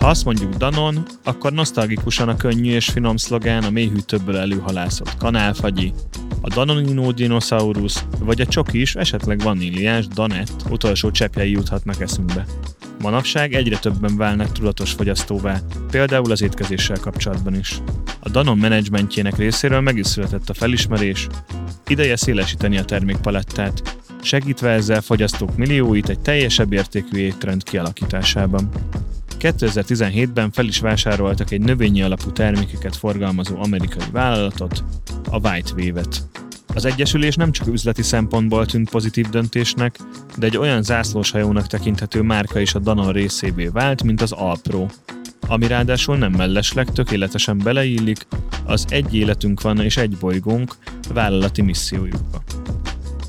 Ha azt mondjuk Danon, akkor nosztalgikusan a könnyű és finom szlogán a mélyhűtőbből előhalászott kanálfagyi, a Danonino dinosaurus, vagy a csoki is esetleg vaníliás Danett utolsó cseppjei juthatnak eszünkbe. Manapság egyre többen válnak tudatos fogyasztóvá, például az étkezéssel kapcsolatban is. A Danon menedzsmentjének részéről meg is született a felismerés, ideje szélesíteni a termékpalettát, segítve ezzel fogyasztók millióit egy teljesebb értékű étrend kialakításában. 2017-ben fel is vásároltak egy növényi alapú termékeket forgalmazó amerikai vállalatot, a White Wave-et. Az egyesülés nem csak üzleti szempontból tűnt pozitív döntésnek, de egy olyan zászlóshajónak tekinthető márka is a Danon részévé vált, mint az Alpro, ami ráadásul nem mellesleg tökéletesen beleillik az egy életünk van és egy bolygónk vállalati missziójukba.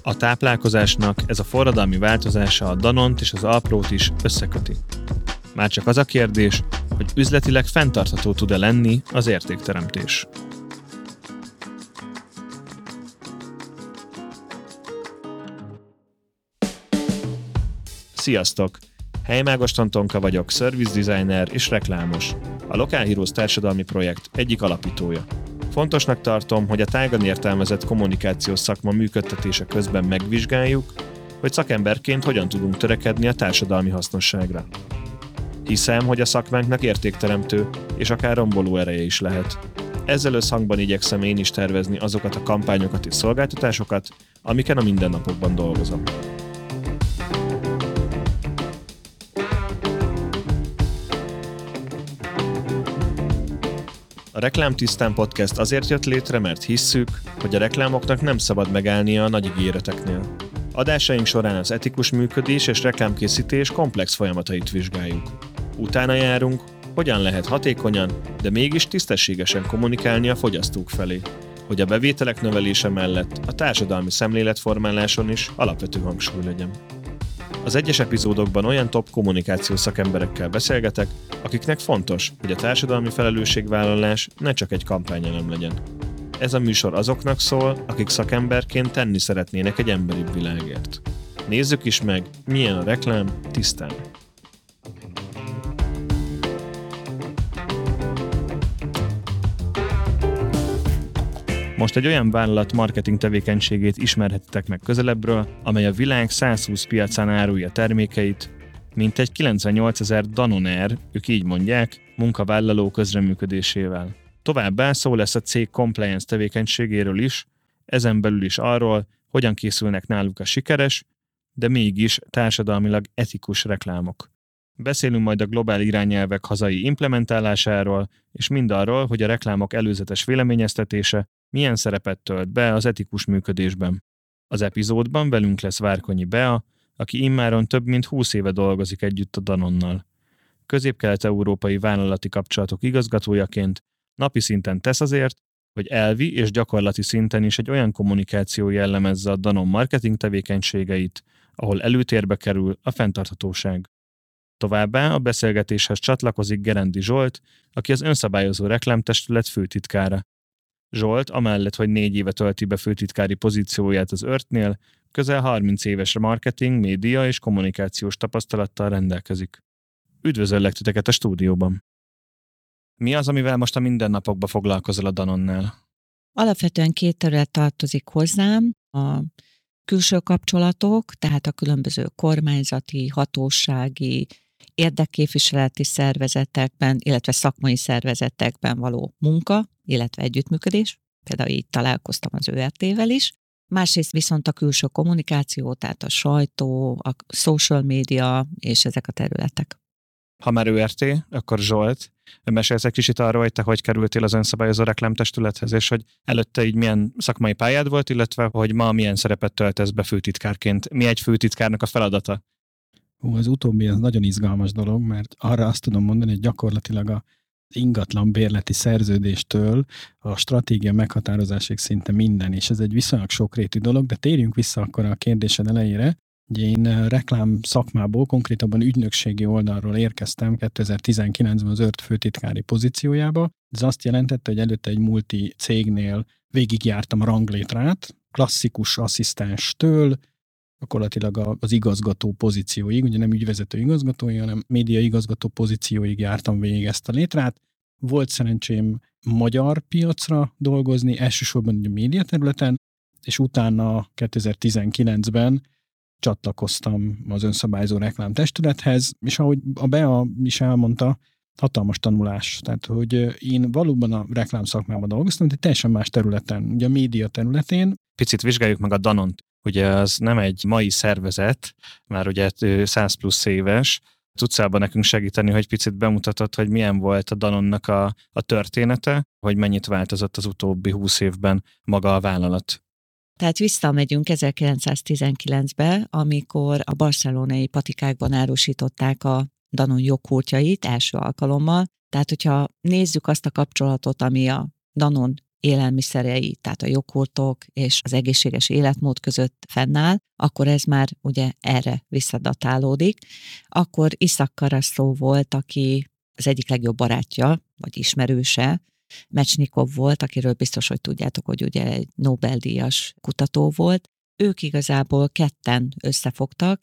A táplálkozásnak ez a forradalmi változása a Danont és az Alprót is összeköti. Már csak az a kérdés, hogy üzletileg fenntartható tud-e lenni az értékteremtés. Sziasztok! Helymágos Tonka vagyok, service designer és reklámos. A Local Heroes társadalmi projekt egyik alapítója. Fontosnak tartom, hogy a tágan értelmezett kommunikációs szakma működtetése közben megvizsgáljuk, hogy szakemberként hogyan tudunk törekedni a társadalmi hasznosságra. Hiszem, hogy a szakmánknak értékteremtő és akár romboló ereje is lehet. Ezzel összhangban igyekszem én is tervezni azokat a kampányokat és szolgáltatásokat, amiken a mindennapokban dolgozom. A Reklám Tisztán Podcast azért jött létre, mert hisszük, hogy a reklámoknak nem szabad megállnia a nagy ígéreteknél. Adásaink során az etikus működés és reklámkészítés komplex folyamatait vizsgáljuk. Utána járunk, hogyan lehet hatékonyan, de mégis tisztességesen kommunikálni a fogyasztók felé, hogy a bevételek növelése mellett a társadalmi szemléletformáláson is alapvető hangsúly legyen. Az egyes epizódokban olyan top kommunikációs szakemberekkel beszélgetek, akiknek fontos, hogy a társadalmi felelősségvállalás ne csak egy kampányelem legyen. Ez a műsor azoknak szól, akik szakemberként tenni szeretnének egy emberibb világért. Nézzük is meg, milyen a reklám tisztán. Most egy olyan vállalat marketing tevékenységét ismerhetitek meg közelebbről, amely a világ 120 piacán árulja termékeit, mint egy 98 ezer Danoner, ők így mondják, munkavállaló közreműködésével. Továbbá szó lesz a cég compliance tevékenységéről is, ezen belül is arról, hogyan készülnek náluk a sikeres, de mégis társadalmilag etikus reklámok. Beszélünk majd a globál irányelvek hazai implementálásáról, és mindarról, hogy a reklámok előzetes véleményeztetése milyen szerepet tölt be az etikus működésben. Az epizódban velünk lesz Várkonyi Bea, aki immáron több mint 20 éve dolgozik együtt a Danonnal. Közép-kelet-európai vállalati kapcsolatok igazgatójaként napi szinten tesz azért, hogy elvi és gyakorlati szinten is egy olyan kommunikáció jellemezze a Danon marketing tevékenységeit, ahol előtérbe kerül a fenntarthatóság. Továbbá a beszélgetéshez csatlakozik Gerendi Zsolt, aki az önszabályozó reklámtestület főtitkára. Zsolt, amellett, hogy négy éve tölti be főtitkári pozícióját az Örtnél, közel 30 éves marketing, média és kommunikációs tapasztalattal rendelkezik. Üdvözöllek titeket a stúdióban! Mi az, amivel most a mindennapokban foglalkozol a Danonnál? Alapvetően két terület tartozik hozzám, a külső kapcsolatok, tehát a különböző kormányzati, hatósági, érdekképviseleti szervezetekben, illetve szakmai szervezetekben való munka, illetve együttműködés. Például így találkoztam az ÖRT-vel is. Másrészt viszont a külső kommunikáció, tehát a sajtó, a social media és ezek a területek. Ha már ÖRT, akkor Zsolt, mesélsz egy kicsit arról, hogy te hogy kerültél az önszabályozó reklámtestülethez, és hogy előtte így milyen szakmai pályád volt, illetve hogy ma milyen szerepet töltesz be főtitkárként. Mi egy főtitkárnak a feladata? Hú, az utóbbi az nagyon izgalmas dolog, mert arra azt tudom mondani, hogy gyakorlatilag a ingatlan bérleti szerződéstől a stratégia meghatározásig szinte minden, és ez egy viszonylag sokrétű dolog, de térjünk vissza akkor a kérdésed elejére. Ugye én reklám szakmából, konkrétabban ügynökségi oldalról érkeztem 2019-ben az ört főtitkári pozíciójába. Ez azt jelentette, hogy előtte egy multi cégnél végigjártam a ranglétrát, klasszikus asszisztenstől, gyakorlatilag az igazgató pozícióig, ugye nem ügyvezető igazgatói, hanem média igazgató pozícióig jártam végig ezt a létrát. Volt szerencsém magyar piacra dolgozni, elsősorban a média területen, és utána 2019-ben csatlakoztam az önszabályzó reklámtestülethez, és ahogy a Bea is elmondta, hatalmas tanulás. Tehát, hogy én valóban a reklámszakmában dolgoztam, de teljesen más területen, ugye a média területén. Picit vizsgáljuk meg a Danont. Ugye az nem egy mai szervezet, már ugye 100 plusz éves, Tudsz abban nekünk segíteni, hogy picit bemutatod, hogy milyen volt a Danonnak a, a története, hogy mennyit változott az utóbbi húsz évben maga a vállalat? Tehát visszamegyünk 1919-be, amikor a barcelonai patikákban árusították a Danon joghurtjait első alkalommal. Tehát, hogyha nézzük azt a kapcsolatot, ami a Danon élelmiszerei, tehát a joghurtok és az egészséges életmód között fennáll, akkor ez már ugye erre visszadatálódik. Akkor Iszak Karaszló volt, aki az egyik legjobb barátja, vagy ismerőse, Mecsnikov volt, akiről biztos, hogy tudjátok, hogy ugye egy Nobel-díjas kutató volt. Ők igazából ketten összefogtak,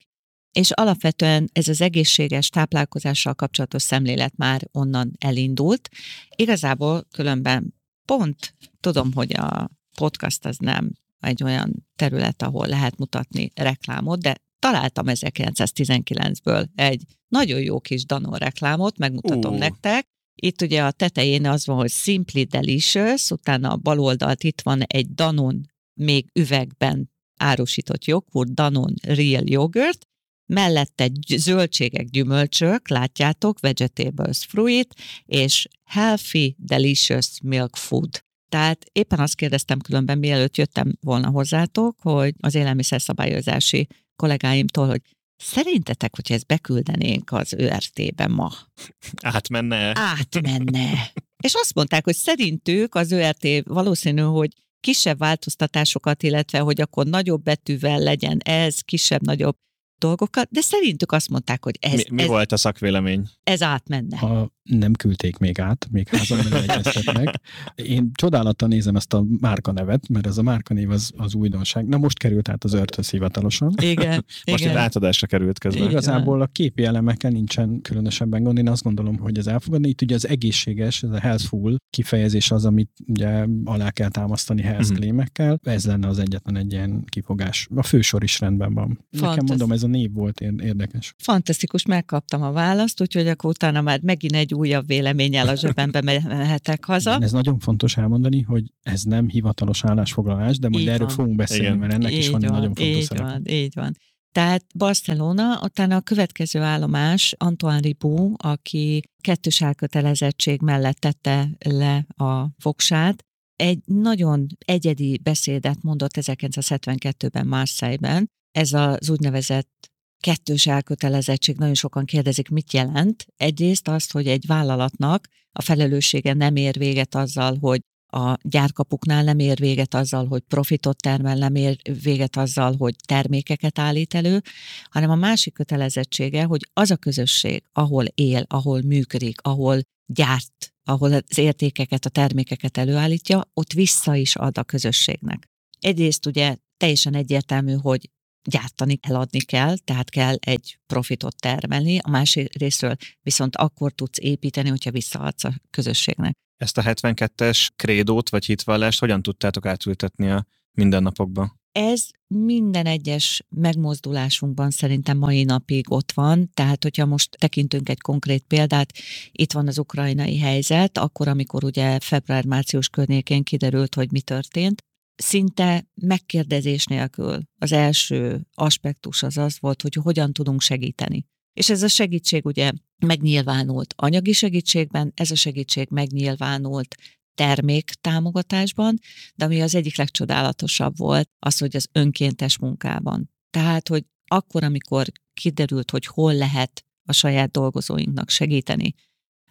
és alapvetően ez az egészséges táplálkozással kapcsolatos szemlélet már onnan elindult. Igazából különben pont tudom, hogy a podcast az nem egy olyan terület, ahol lehet mutatni reklámot, de találtam 1919-ből egy nagyon jó kis Danon reklámot, megmutatom uh. nektek. Itt ugye a tetején az van, hogy Simply Delicious, utána a bal oldalt itt van egy Danon még üvegben árusított joghurt, Danon Real Yogurt, mellette zöldségek, gyümölcsök, látjátok, vegetables fruit, és healthy, delicious milk food. Tehát éppen azt kérdeztem különben, mielőtt jöttem volna hozzátok, hogy az élelmiszerszabályozási kollégáimtól, hogy Szerintetek, hogyha ezt beküldenénk az ÖRT-be ma? Átmenne? Átmenne. És azt mondták, hogy szerintük az ÖRT valószínű, hogy kisebb változtatásokat, illetve hogy akkor nagyobb betűvel legyen ez, kisebb-nagyobb dolgokat, de szerintük azt mondták, hogy ez... Mi, mi ez, volt a szakvélemény? Ez átmenne. Ha nem küldték még át, még házon egyeztetnek. Én csodálattal nézem ezt a márkanevet, mert ez a márkanév az, az újdonság. Na most került át az örthöz hivatalosan. Igen. most igen. itt átadásra került közben. Igazából a képi elemekkel nincsen különösebben gond. Én azt gondolom, hogy ez elfogadni. Itt ugye az egészséges, ez a healthful kifejezés az, amit ugye alá kell támasztani health mm-hmm. Ez lenne az egyetlen egy ilyen kifogás. A fősor is rendben van. Nekem mondom, ez a név volt érdekes. Fantasztikus, megkaptam a választ, úgyhogy akkor utána már megint egy újabb véleménnyel a zsebembe mehetek haza. Igen, ez nagyon fontos elmondani, hogy ez nem hivatalos állásfoglalás, de majd így erről van. fogunk beszélni, Igen. mert ennek így is van, van egy nagyon fontos így szerepe. Van, így van. Tehát Barcelona, utána a következő állomás Antoine Ribou, aki kettős elkötelezettség mellett tette le a fogsát, egy nagyon egyedi beszédet mondott 1972-ben Marseille-ben. Ez az úgynevezett kettős elkötelezettség, nagyon sokan kérdezik, mit jelent. Egyrészt azt, hogy egy vállalatnak a felelőssége nem ér véget azzal, hogy a gyárkapuknál nem ér véget azzal, hogy profitot termel, nem ér véget azzal, hogy termékeket állít elő, hanem a másik kötelezettsége, hogy az a közösség, ahol él, ahol működik, ahol gyárt, ahol az értékeket, a termékeket előállítja, ott vissza is ad a közösségnek. Egyrészt ugye teljesen egyértelmű, hogy gyártani, eladni kell, tehát kell egy profitot termelni, a másik részről viszont akkor tudsz építeni, hogyha visszaadsz a közösségnek. Ezt a 72-es krédót vagy hitvallást hogyan tudtátok átültetni a mindennapokba? Ez minden egyes megmozdulásunkban szerintem mai napig ott van, tehát hogyha most tekintünk egy konkrét példát, itt van az ukrajnai helyzet, akkor, amikor ugye február-március környékén kiderült, hogy mi történt, szinte megkérdezés nélkül az első aspektus az az volt, hogy hogyan tudunk segíteni. És ez a segítség ugye megnyilvánult anyagi segítségben, ez a segítség megnyilvánult termék támogatásban, de ami az egyik legcsodálatosabb volt, az, hogy az önkéntes munkában. Tehát, hogy akkor, amikor kiderült, hogy hol lehet a saját dolgozóinknak segíteni,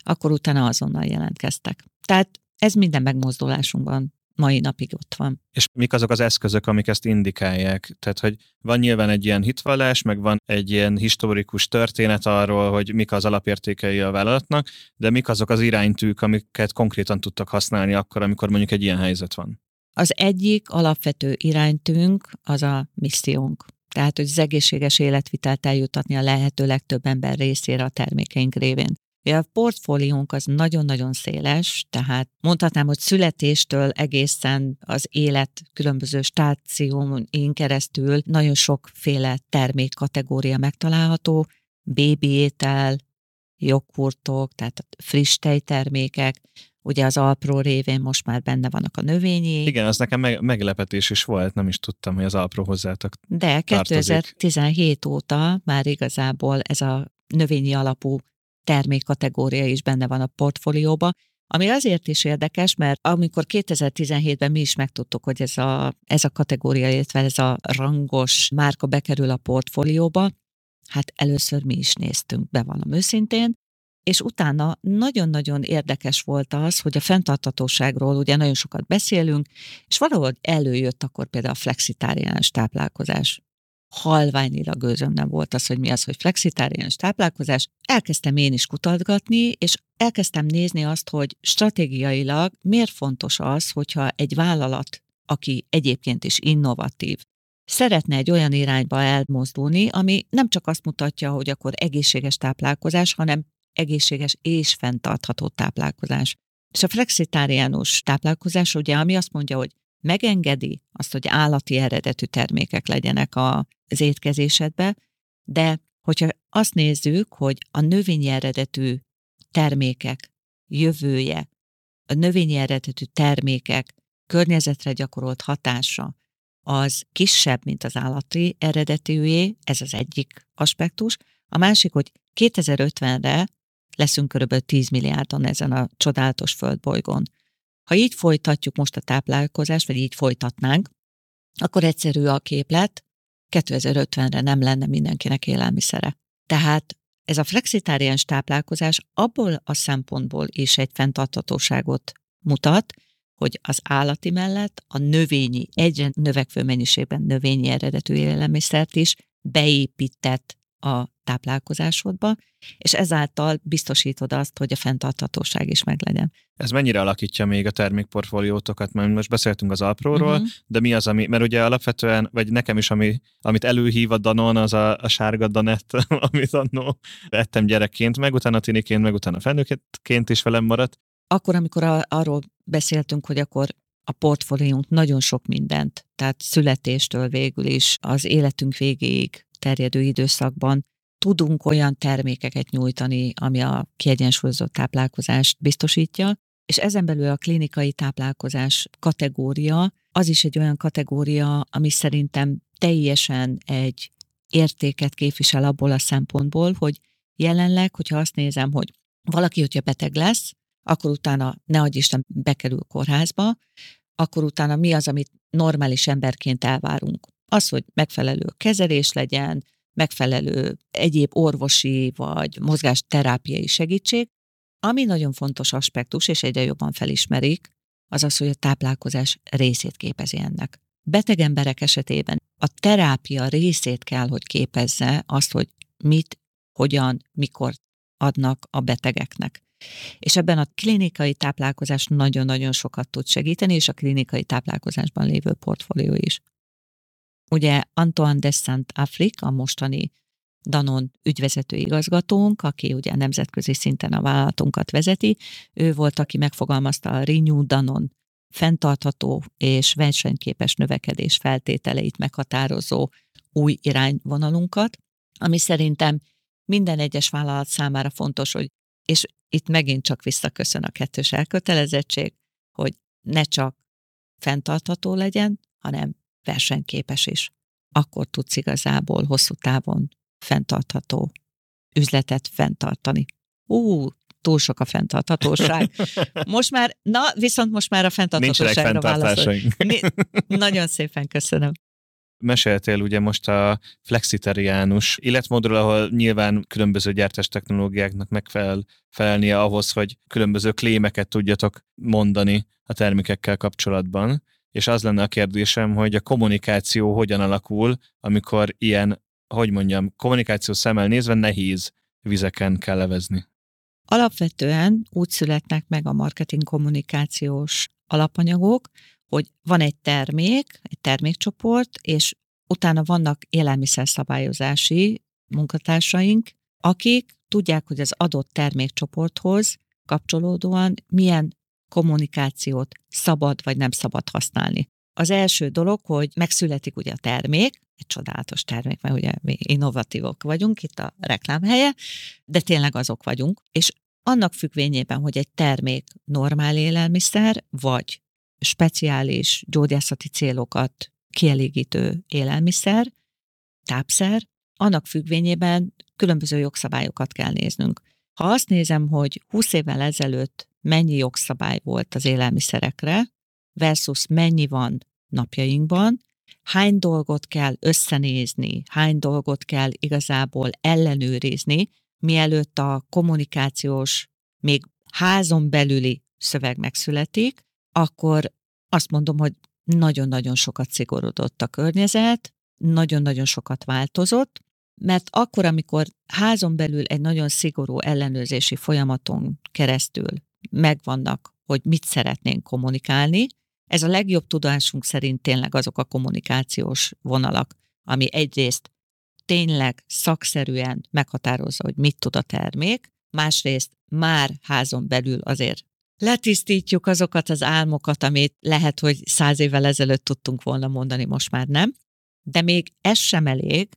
akkor utána azonnal jelentkeztek. Tehát ez minden megmozdulásunkban mai napig ott van. És mik azok az eszközök, amik ezt indikálják? Tehát, hogy van nyilván egy ilyen hitvallás, meg van egy ilyen historikus történet arról, hogy mik az alapértékei a vállalatnak, de mik azok az iránytűk, amiket konkrétan tudtak használni akkor, amikor mondjuk egy ilyen helyzet van? Az egyik alapvető iránytünk az a missziónk. Tehát, hogy az egészséges életvitelt eljutatni a lehető legtöbb ember részére a termékeink révén. A portfóliónk az nagyon-nagyon széles, tehát mondhatnám, hogy születéstől egészen az élet különböző stációin keresztül nagyon sokféle termékkategória megtalálható, bébi étel, jogurtok, tehát friss tejtermékek, ugye az Alpro révén most már benne vannak a növényi. Igen, az nekem meg, meglepetés is volt, nem is tudtam, hogy az Alpro hozzátok De 2017 tartozik. óta már igazából ez a növényi alapú termékkategória is benne van a portfólióba, ami azért is érdekes, mert amikor 2017-ben mi is megtudtuk, hogy ez a, ez a kategória, illetve ez a rangos márka bekerül a portfólióba, hát először mi is néztünk, bevallom őszintén, és utána nagyon-nagyon érdekes volt az, hogy a fenntartatóságról ugye nagyon sokat beszélünk, és valahogy előjött akkor például a flexitáriánus táplálkozás halványira gőzöm nem volt az, hogy mi az, hogy flexitáriánus táplálkozás. Elkezdtem én is kutatgatni, és elkezdtem nézni azt, hogy stratégiailag miért fontos az, hogyha egy vállalat, aki egyébként is innovatív, szeretne egy olyan irányba elmozdulni, ami nem csak azt mutatja, hogy akkor egészséges táplálkozás, hanem egészséges és fenntartható táplálkozás. És a flexitáriánus táplálkozás ugye, ami azt mondja, hogy megengedi azt, hogy állati eredetű termékek legyenek az étkezésedbe, de hogyha azt nézzük, hogy a növényi eredetű termékek jövője, a növényi eredetű termékek környezetre gyakorolt hatása az kisebb, mint az állati eredetűjé, ez az egyik aspektus. A másik, hogy 2050-re leszünk kb. 10 milliárdon ezen a csodálatos földbolygón. Ha így folytatjuk most a táplálkozást, vagy így folytatnánk, akkor egyszerű a képlet, 2050-re nem lenne mindenkinek élelmiszere. Tehát ez a flexitáriáns táplálkozás abból a szempontból is egy fenntarthatóságot mutat, hogy az állati mellett a növényi, egyre növekvő mennyiségben növényi eredetű élelmiszert is beépített a táplálkozásodba, és ezáltal biztosítod azt, hogy a fenntarthatóság is meglegyen. Ez mennyire alakítja még a termékportfóliótokat? Mert most beszéltünk az Alpróról, uh-huh. de mi az, ami, mert ugye alapvetően, vagy nekem is, ami, amit előhív a Danon, az a, a sárga Danett, amit annó ettem gyerekként, meg utána tiniként, meg utána felnőttként is velem maradt. Akkor, amikor a, arról beszéltünk, hogy akkor a portfóliónk nagyon sok mindent, tehát születéstől végül is az életünk végéig terjedő időszakban tudunk olyan termékeket nyújtani, ami a kiegyensúlyozott táplálkozást biztosítja, és ezen belül a klinikai táplálkozás kategória, az is egy olyan kategória, ami szerintem teljesen egy értéket képvisel abból a szempontból, hogy jelenleg, hogyha azt nézem, hogy valaki, hogyha beteg lesz, akkor utána, ne adj Isten, bekerül kórházba, akkor utána mi az, amit normális emberként elvárunk? Az, hogy megfelelő kezelés legyen, megfelelő egyéb orvosi vagy mozgásterápiai segítség. Ami nagyon fontos aspektus, és egyre jobban felismerik, az az, hogy a táplálkozás részét képezi ennek. Beteg emberek esetében a terápia részét kell, hogy képezze azt, hogy mit, hogyan, mikor adnak a betegeknek. És ebben a klinikai táplálkozás nagyon-nagyon sokat tud segíteni, és a klinikai táplálkozásban lévő portfólió is. Ugye Antoine de Saint-Affrique, a mostani Danon ügyvezető igazgatónk, aki ugye nemzetközi szinten a vállalatunkat vezeti, ő volt, aki megfogalmazta a Renew Danon fenntartható és versenyképes növekedés feltételeit meghatározó új irányvonalunkat, ami szerintem minden egyes vállalat számára fontos, hogy, és itt megint csak visszaköszön a kettős elkötelezettség, hogy ne csak fenntartható legyen, hanem versenyképes is. Akkor tudsz igazából hosszú távon fenntartható üzletet fenntartani. Ú, túl sok a fenntarthatóság. Most már, na, viszont most már a fenntarthatóságra válaszol. Nagyon szépen köszönöm. Meséltél ugye most a flexitariánus életmódról, ahol nyilván különböző gyártás technológiáknak megfelel felelnie ahhoz, hogy különböző klémeket tudjatok mondani a termékekkel kapcsolatban és az lenne a kérdésem, hogy a kommunikáció hogyan alakul, amikor ilyen, hogy mondjam, kommunikáció szemmel nézve nehéz vizeken kell levezni. Alapvetően úgy születnek meg a marketing kommunikációs alapanyagok, hogy van egy termék, egy termékcsoport, és Utána vannak élelmiszerszabályozási munkatársaink, akik tudják, hogy az adott termékcsoporthoz kapcsolódóan milyen kommunikációt szabad vagy nem szabad használni. Az első dolog, hogy megszületik ugye a termék, egy csodálatos termék, mert ugye mi innovatívok vagyunk, itt a reklámhelye, de tényleg azok vagyunk, és annak függvényében, hogy egy termék normál élelmiszer, vagy speciális gyógyászati célokat kielégítő élelmiszer, tápszer, annak függvényében különböző jogszabályokat kell néznünk. Ha azt nézem, hogy 20 évvel ezelőtt mennyi jogszabály volt az élelmiszerekre, versus mennyi van napjainkban, hány dolgot kell összenézni, hány dolgot kell igazából ellenőrizni, mielőtt a kommunikációs, még házon belüli szöveg megszületik, akkor azt mondom, hogy nagyon-nagyon sokat szigorodott a környezet, nagyon-nagyon sokat változott, mert akkor, amikor házon belül egy nagyon szigorú ellenőrzési folyamaton keresztül megvannak, hogy mit szeretnénk kommunikálni, ez a legjobb tudásunk szerint tényleg azok a kommunikációs vonalak, ami egyrészt tényleg szakszerűen meghatározza, hogy mit tud a termék, másrészt már házon belül azért letisztítjuk azokat az álmokat, amit lehet, hogy száz évvel ezelőtt tudtunk volna mondani, most már nem. De még ez sem elég,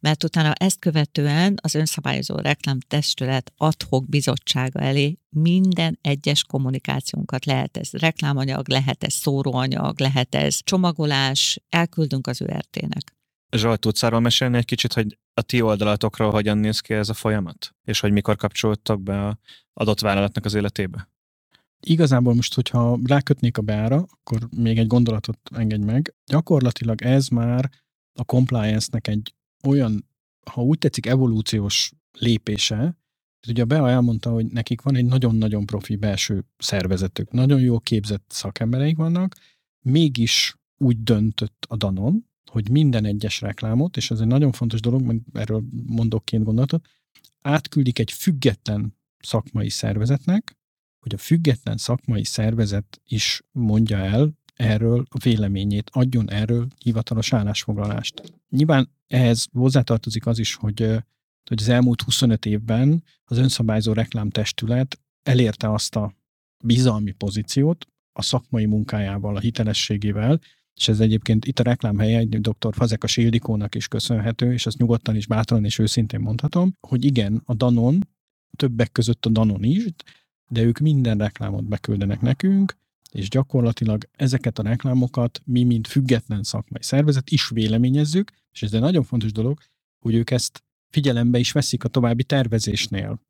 mert utána ezt követően az önszabályozó reklámtestület adhok bizottsága elé minden egyes kommunikációnkat lehet ez reklámanyag, lehet ez szóróanyag, lehet ez csomagolás, elküldünk az ÜRT-nek. Zsolt, tudsz arról mesélni egy kicsit, hogy a ti oldalatokról hogyan néz ki ez a folyamat? És hogy mikor kapcsolódtak be a adott vállalatnak az életébe? Igazából most, hogyha rákötnék a beára, akkor még egy gondolatot engedj meg. Gyakorlatilag ez már a compliance-nek egy olyan, ha úgy tetszik, evolúciós lépése, Ugye a BEA elmondta, hogy nekik van egy nagyon-nagyon profi belső szervezetük, nagyon jó képzett szakembereik vannak, mégis úgy döntött a Danon, hogy minden egyes reklámot, és ez egy nagyon fontos dolog, mert erről mondok két gondolatot, átküldik egy független szakmai szervezetnek, hogy a független szakmai szervezet is mondja el erről a véleményét, adjon erről hivatalos állásfoglalást. Nyilván ehhez hozzátartozik az is, hogy, hogy az elmúlt 25 évben az önszabályzó reklámtestület elérte azt a bizalmi pozíciót a szakmai munkájával, a hitelességével, és ez egyébként itt a reklámhelye egy dr. Fazeka Sildikónak is köszönhető, és ezt nyugodtan is bátran és őszintén mondhatom, hogy igen, a Danon, többek között a Danon is, de ők minden reklámot beküldenek nekünk, és gyakorlatilag ezeket a reklámokat mi, mint független szakmai szervezet is véleményezzük, és ez egy nagyon fontos dolog, hogy ők ezt figyelembe is veszik a további tervezésnél.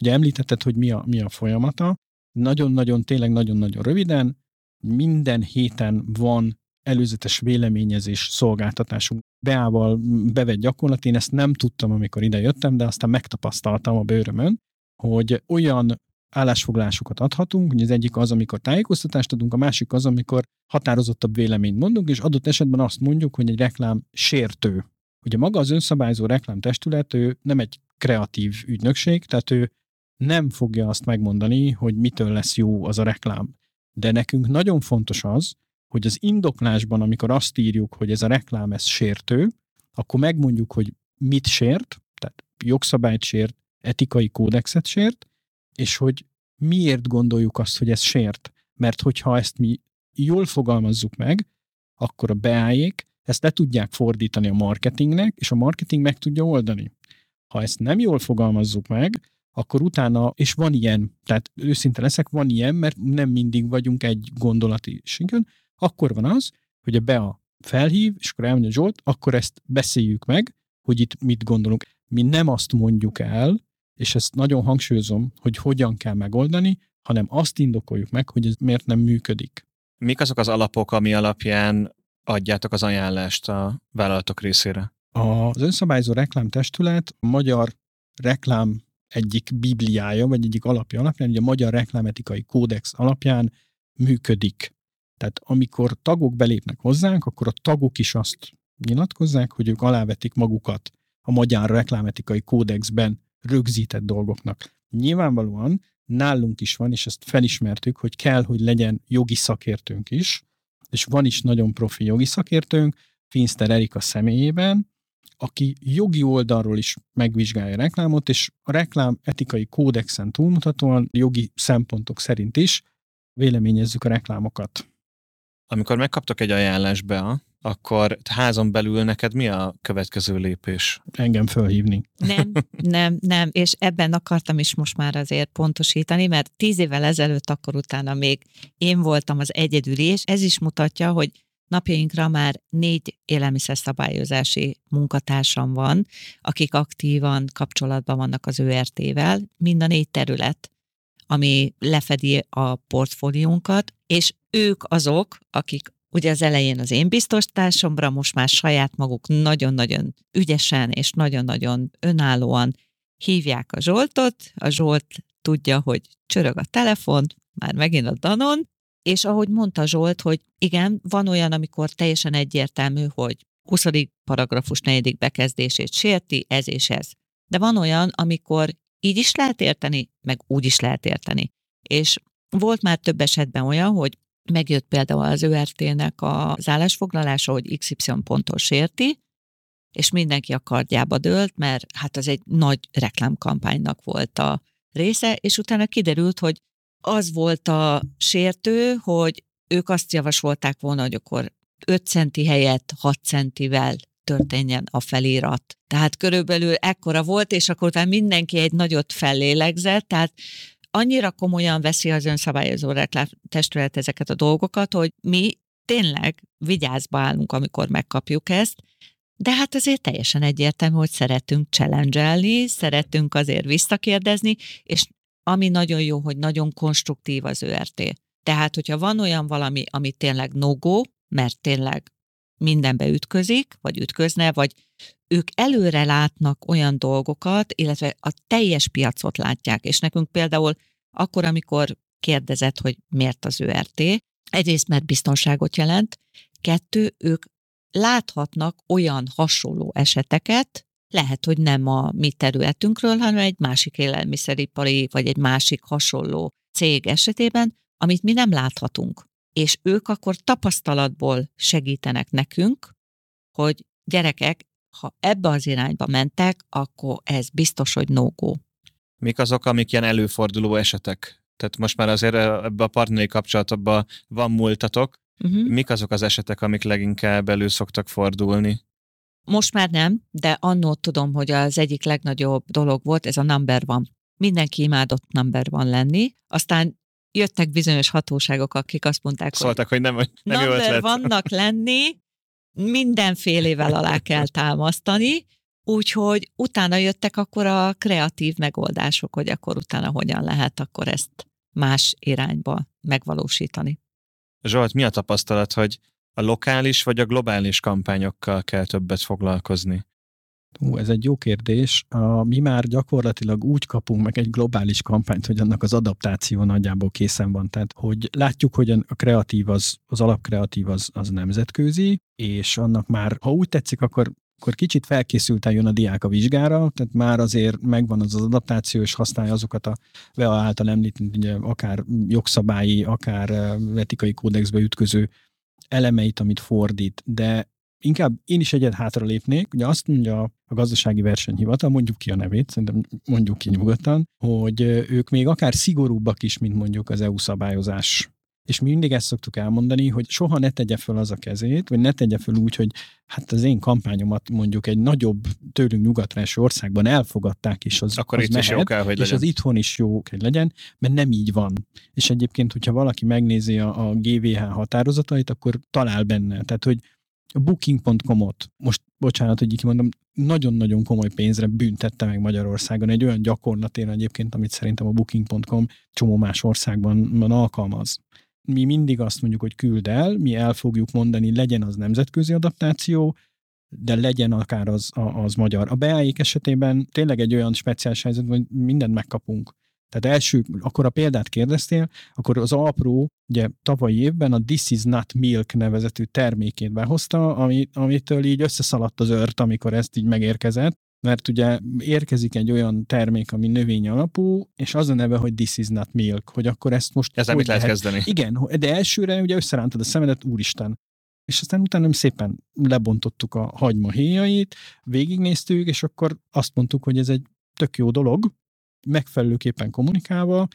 Ugye említetted, hogy mi a, mi a folyamata. Nagyon-nagyon, tényleg nagyon-nagyon röviden, minden héten van előzetes véleményezés szolgáltatásunk. Beával bevett gyakorlat, én ezt nem tudtam, amikor ide jöttem, de aztán megtapasztaltam a bőrömön, hogy olyan állásfoglalásokat adhatunk, hogy az egyik az, amikor tájékoztatást adunk, a másik az, amikor határozottabb véleményt mondunk, és adott esetben azt mondjuk, hogy egy reklám sértő. Ugye maga az önszabályzó reklámtestület, ő nem egy kreatív ügynökség, tehát ő nem fogja azt megmondani, hogy mitől lesz jó az a reklám. De nekünk nagyon fontos az, hogy az indoklásban, amikor azt írjuk, hogy ez a reklám ez sértő, akkor megmondjuk, hogy mit sért, tehát jogszabályt sért, etikai kódexet sért, és hogy miért gondoljuk azt, hogy ez sért. Mert hogyha ezt mi jól fogalmazzuk meg, akkor a beájék ezt le tudják fordítani a marketingnek, és a marketing meg tudja oldani. Ha ezt nem jól fogalmazzuk meg, akkor utána, és van ilyen, tehát őszinte leszek, van ilyen, mert nem mindig vagyunk egy gondolati sinken, akkor van az, hogy a BEA felhív, és akkor elmondja Zsolt, akkor ezt beszéljük meg, hogy itt mit gondolunk. Mi nem azt mondjuk el, és ezt nagyon hangsúlyozom, hogy hogyan kell megoldani, hanem azt indokoljuk meg, hogy ez miért nem működik. Mik azok az alapok, ami alapján adjátok az ajánlást a vállalatok részére? Az önszabályzó reklámtestület a magyar reklám egyik bibliája, vagy egyik alapja alapján, ugye a Magyar Reklámetikai Kódex alapján működik. Tehát amikor tagok belépnek hozzánk, akkor a tagok is azt nyilatkozzák, hogy ők alávetik magukat a Magyar Reklámetikai Kódexben rögzített dolgoknak. Nyilvánvalóan nálunk is van, és ezt felismertük, hogy kell, hogy legyen jogi szakértőnk is, és van is nagyon profi jogi szakértőnk, Finster Erika személyében, aki jogi oldalról is megvizsgálja a reklámot, és a reklám etikai kódexen túlmutatóan jogi szempontok szerint is véleményezzük a reklámokat. Amikor megkaptok egy ajánlásba, akkor házon belül neked mi a következő lépés? Engem fölhívni. Nem, nem, nem, és ebben akartam is most már azért pontosítani, mert tíz évvel ezelőtt akkor utána még én voltam az egyedüli, és ez is mutatja, hogy napjainkra már négy élelmiszerszabályozási munkatársam van, akik aktívan kapcsolatban vannak az ÖRT-vel, mind a négy terület, ami lefedi a portfóliónkat, és ők azok, akik Ugye az elején az én biztos most már saját maguk nagyon-nagyon ügyesen és nagyon-nagyon önállóan hívják a Zsoltot, a Zsolt tudja, hogy csörög a telefon, már megint a Danon, és ahogy mondta Zsolt, hogy igen, van olyan, amikor teljesen egyértelmű, hogy 20. paragrafus 4. bekezdését sérti, ez és ez. De van olyan, amikor így is lehet érteni, meg úgy is lehet érteni. És volt már több esetben olyan, hogy megjött például az ÖRT-nek az állásfoglalása, hogy XY pontos sérti, és mindenki a kardjába dőlt, mert hát az egy nagy reklámkampánynak volt a része, és utána kiderült, hogy az volt a sértő, hogy ők azt javasolták volna, hogy akkor 5 centi helyett 6 centivel történjen a felirat. Tehát körülbelül ekkora volt, és akkor utána mindenki egy nagyot fellélegzett, tehát annyira komolyan veszi az önszabályozó testület ezeket a dolgokat, hogy mi tényleg vigyázba állunk, amikor megkapjuk ezt, de hát azért teljesen egyértelmű, hogy szeretünk challenge szeretünk azért visszakérdezni, és ami nagyon jó, hogy nagyon konstruktív az ÖRT. Tehát, hogyha van olyan valami, ami tényleg no mert tényleg mindenbe ütközik, vagy ütközne, vagy ők előre látnak olyan dolgokat, illetve a teljes piacot látják, és nekünk például akkor, amikor kérdezett, hogy miért az ÖRT, egyrészt mert biztonságot jelent, kettő, ők láthatnak olyan hasonló eseteket, lehet, hogy nem a mi területünkről, hanem egy másik élelmiszeripari, vagy egy másik hasonló cég esetében, amit mi nem láthatunk. És ők akkor tapasztalatból segítenek nekünk, hogy gyerekek, ha ebbe az irányba mentek, akkor ez biztos, hogy no-go. Mik azok, amik ilyen előforduló esetek? Tehát most már azért ebbe a partneri kapcsolatban van múltatok. Uh-huh. Mik azok az esetek, amik leginkább elő szoktak fordulni? Most már nem, de annó tudom, hogy az egyik legnagyobb dolog volt, ez a number van. Mindenki imádott number van lenni, aztán jöttek bizonyos hatóságok, akik azt mondták, Szóltak, hogy, hogy nem, nem number vannak lenni, mindenfélével alá kell támasztani, úgyhogy utána jöttek akkor a kreatív megoldások, hogy akkor utána hogyan lehet akkor ezt más irányba megvalósítani. Zsolt, mi a tapasztalat, hogy a lokális vagy a globális kampányokkal kell többet foglalkozni? Ú, ez egy jó kérdés. A, mi már gyakorlatilag úgy kapunk meg egy globális kampányt, hogy annak az adaptáció nagyjából készen van. Tehát, hogy látjuk, hogy a kreatív, az, az alapkreatív az, az nemzetközi, és annak már, ha úgy tetszik, akkor akkor kicsit felkészülten jön a diák a vizsgára, tehát már azért megvan az az adaptáció, és használja azokat a VEA által említett, ugye, akár jogszabályi, akár etikai kódexbe ütköző elemeit, amit fordít, de inkább én is egyet hátra lépnék, ugye azt mondja a gazdasági versenyhivatal, mondjuk ki a nevét, szerintem mondjuk ki nyugodtan, hogy ők még akár szigorúbbak is, mint mondjuk az EU szabályozás és mi mindig ezt szoktuk elmondani, hogy soha ne tegye föl az a kezét, vagy ne tegye föl úgy, hogy hát az én kampányomat mondjuk egy nagyobb, tőlünk nyugatra eső országban elfogadták, és az, Akkor az itt mehet, is jó kell, hogy és legyen. az itthon is jó kell legyen, mert nem így van. És egyébként, hogyha valaki megnézi a, a GVH határozatait, akkor talál benne. Tehát, hogy a booking.com-ot, most bocsánat, hogy így mondom, nagyon-nagyon komoly pénzre büntette meg Magyarországon egy olyan gyakorlatén egyébként, amit szerintem a booking.com csomó más országban alkalmaz mi mindig azt mondjuk, hogy küld el, mi el fogjuk mondani, legyen az nemzetközi adaptáció, de legyen akár az, az magyar. A beáik esetében tényleg egy olyan speciális helyzet, hogy mindent megkapunk. Tehát első, akkor a példát kérdeztél, akkor az apró, ugye tavalyi évben a This is not milk nevezetű termékét behozta, ami, amitől így összeszaladt az ört, amikor ezt így megérkezett, mert ugye érkezik egy olyan termék, ami növény alapú, és az a neve, hogy this is not milk, hogy akkor ezt most... Ezzel mit lehet kezdeni? Igen, de elsőre ugye összerántad a szemedet, úristen, és aztán utána szépen lebontottuk a hagyma héjait, végignéztük, és akkor azt mondtuk, hogy ez egy tök jó dolog, megfelelőképpen kommunikálva,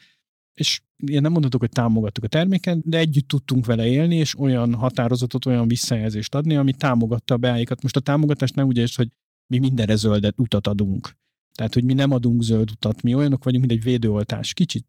és én nem mondhatok, hogy támogattuk a terméket, de együtt tudtunk vele élni, és olyan határozatot, olyan visszajelzést adni, ami támogatta a beáikat. Most a támogatást nem úgy és hogy mi mindenre zöldet utat adunk. Tehát, hogy mi nem adunk zöld utat, mi olyanok vagyunk, mint egy védőoltás. Kicsit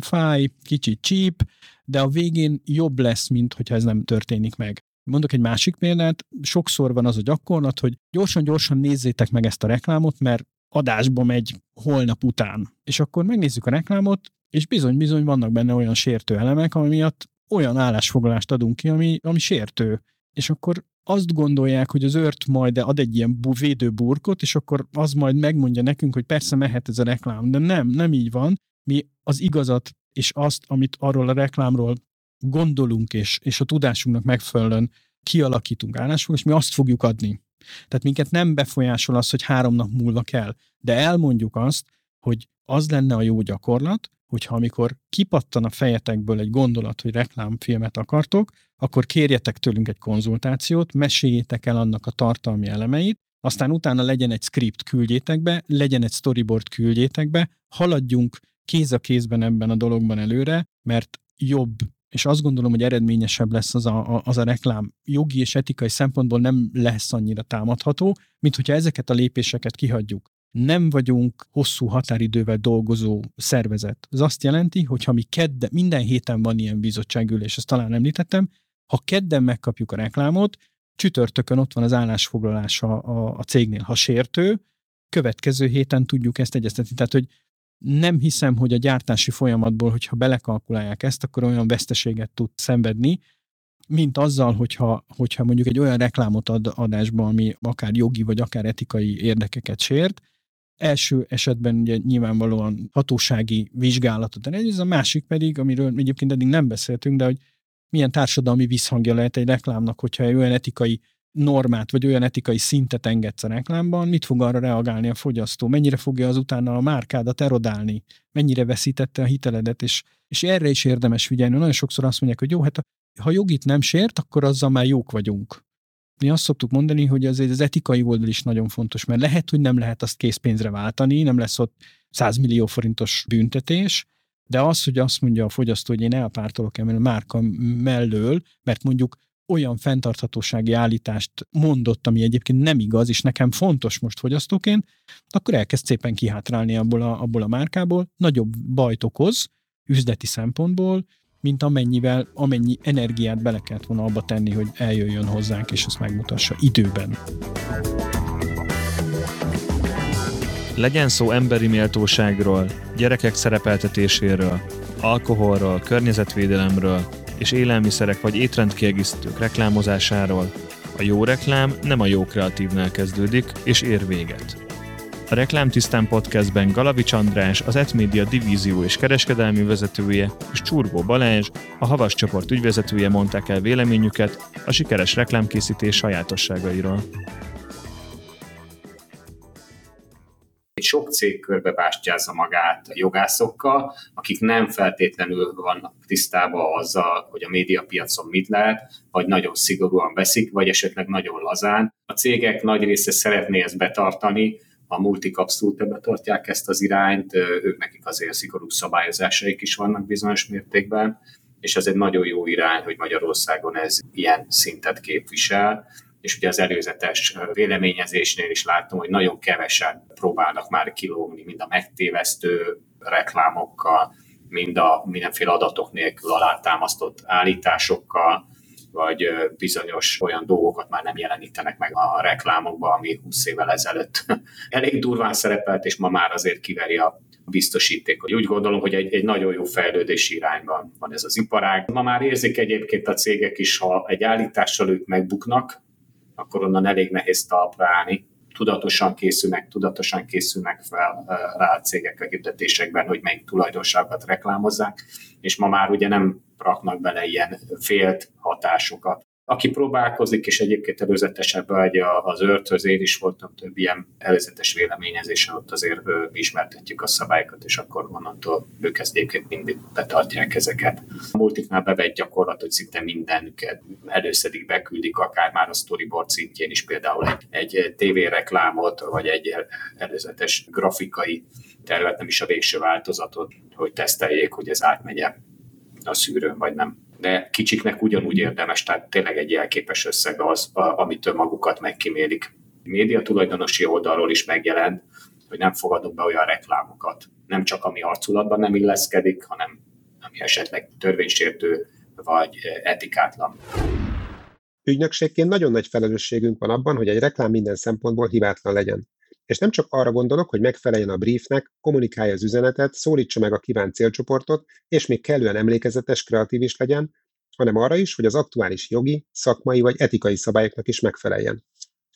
fáj, kicsit csíp, de a végén jobb lesz, mint hogyha ez nem történik meg. Mondok egy másik példát, sokszor van az a gyakorlat, hogy gyorsan-gyorsan nézzétek meg ezt a reklámot, mert adásba megy holnap után. És akkor megnézzük a reklámot, és bizony-bizony vannak benne olyan sértő elemek, ami miatt olyan állásfoglalást adunk ki, ami, ami sértő. És akkor azt gondolják, hogy az ört majd ad egy ilyen védőburkot, és akkor az majd megmondja nekünk, hogy persze mehet ez a reklám, de nem, nem így van. Mi az igazat és azt, amit arról a reklámról gondolunk, és, és a tudásunknak megfelelően kialakítunk állásfoglalást, és mi azt fogjuk adni. Tehát minket nem befolyásol az, hogy három nap múlva kell, de elmondjuk azt, hogy az lenne a jó gyakorlat, hogyha amikor kipattan a fejetekből egy gondolat, hogy reklámfilmet akartok, akkor kérjetek tőlünk egy konzultációt, meséljétek el annak a tartalmi elemeit, aztán utána legyen egy script, küldjétek be, legyen egy storyboard, küldjétek be, haladjunk kéz a kézben ebben a dologban előre, mert jobb és azt gondolom, hogy eredményesebb lesz az a, az a reklám. Jogi és etikai szempontból nem lesz annyira támadható, mint hogyha ezeket a lépéseket kihagyjuk. Nem vagyunk hosszú határidővel dolgozó szervezet. Ez azt jelenti, hogy ha mi kedden, minden héten van ilyen bizottságülés, ezt talán említettem, ha kedden megkapjuk a reklámot, csütörtökön ott van az állásfoglalása a, a cégnél, ha sértő, következő héten tudjuk ezt egyeztetni. Tehát, hogy nem hiszem, hogy a gyártási folyamatból, hogyha belekalkulálják ezt, akkor olyan veszteséget tud szenvedni, mint azzal, hogyha, hogyha mondjuk egy olyan reklámot ad adásba, ami akár jogi vagy akár etikai érdekeket sért, első esetben ugye nyilvánvalóan hatósági vizsgálatot ez a másik pedig, amiről egyébként eddig nem beszéltünk, de hogy milyen társadalmi visszhangja lehet egy reklámnak, hogyha egy olyan etikai normát, vagy olyan etikai szintet engedsz a reklámban, mit fog arra reagálni a fogyasztó, mennyire fogja az utána a márkádat erodálni, mennyire veszítette a hiteledet, és, és erre is érdemes figyelni. Nagyon sokszor azt mondják, hogy jó, hát ha jogit nem sért, akkor azzal már jók vagyunk. Mi azt szoktuk mondani, hogy azért az etikai oldal is nagyon fontos, mert lehet, hogy nem lehet azt készpénzre váltani, nem lesz ott 100 millió forintos büntetés, de az, hogy azt mondja a fogyasztó, hogy én elpártolok ebből a márka mellől, mert mondjuk olyan fenntarthatósági állítást mondott, ami egyébként nem igaz, és nekem fontos most fogyasztóként, akkor elkezd szépen kihátrálni abból a, abból a márkából, nagyobb bajt okoz üzleti szempontból, mint amennyivel, amennyi energiát bele kellett volna abba tenni, hogy eljöjjön hozzánk, és azt megmutassa időben. Legyen szó emberi méltóságról, gyerekek szerepeltetéséről, alkoholról, környezetvédelemről, és élelmiszerek vagy étrendkiegészítők reklámozásáról, a jó reklám nem a jó kreatívnál kezdődik, és ér véget. A Reklámtisztán podcastben Galavics András, az Etmédia divízió és kereskedelmi vezetője, és Csurgó Balázs, a Havas csoport ügyvezetője mondták el véleményüket a sikeres reklámkészítés sajátosságairól. Sok cég körbebástyázza magát jogászokkal, akik nem feltétlenül vannak tisztában azzal, hogy a médiapiacon mit lehet, vagy nagyon szigorúan veszik, vagy esetleg nagyon lazán. A cégek nagy része szeretné ezt betartani, a multik abszolút betartják ezt az irányt, ők nekik azért szigorú szabályozásaik is vannak bizonyos mértékben, és ez egy nagyon jó irány, hogy Magyarországon ez ilyen szintet képvisel. És ugye az előzetes véleményezésnél is láttam, hogy nagyon kevesen próbálnak már kilógni, mind a megtévesztő reklámokkal, mind a mindenféle adatok nélkül alátámasztott állításokkal, vagy bizonyos olyan dolgokat már nem jelenítenek meg a reklámokban, ami 20 évvel ezelőtt elég durván szerepelt, és ma már azért kiveri a biztosíték. Úgy gondolom, hogy egy, egy nagyon jó fejlődési irányban van ez az iparág. Ma már érzik egyébként a cégek is, ha egy állítással ők megbuknak, akkor onnan elég nehéz talpra állni. Tudatosan készülnek, tudatosan készülnek fel rá a cégek a hirdetésekben, hogy melyik tulajdonságokat reklámozzák, és ma már ugye nem raknak bele ilyen félt hatásokat. aki próbálkozik, és egyébként előzetesebb vagy az őrthöz, én is voltam több ilyen előzetes véleményezésen, ott azért ismertetjük a szabályokat, és akkor onnantól ők mindig betartják ezeket. A multiknál bevett gyakorlat, hogy szinte mindenüket előszedik, beküldik, akár már a storyboard szintjén is például egy, egy tévéreklámot, vagy egy előzetes grafikai tervet, nem is a végső változatot, hogy teszteljék, hogy ez átmegy a szűrőn, vagy nem de kicsiknek ugyanúgy érdemes, tehát tényleg egy jelképes összeg az, amitől magukat megkimélik. A média tulajdonosi oldalról is megjelent, hogy nem fogadunk be olyan reklámokat, nem csak ami arculatban nem illeszkedik, hanem ami esetleg törvénysértő vagy etikátlan. Ügynökségként nagyon nagy felelősségünk van abban, hogy egy reklám minden szempontból hibátlan legyen. És nem csak arra gondolok, hogy megfeleljen a briefnek, kommunikálja az üzenetet, szólítsa meg a kívánt célcsoportot, és még kellően emlékezetes, kreatív is legyen, hanem arra is, hogy az aktuális jogi, szakmai vagy etikai szabályoknak is megfeleljen.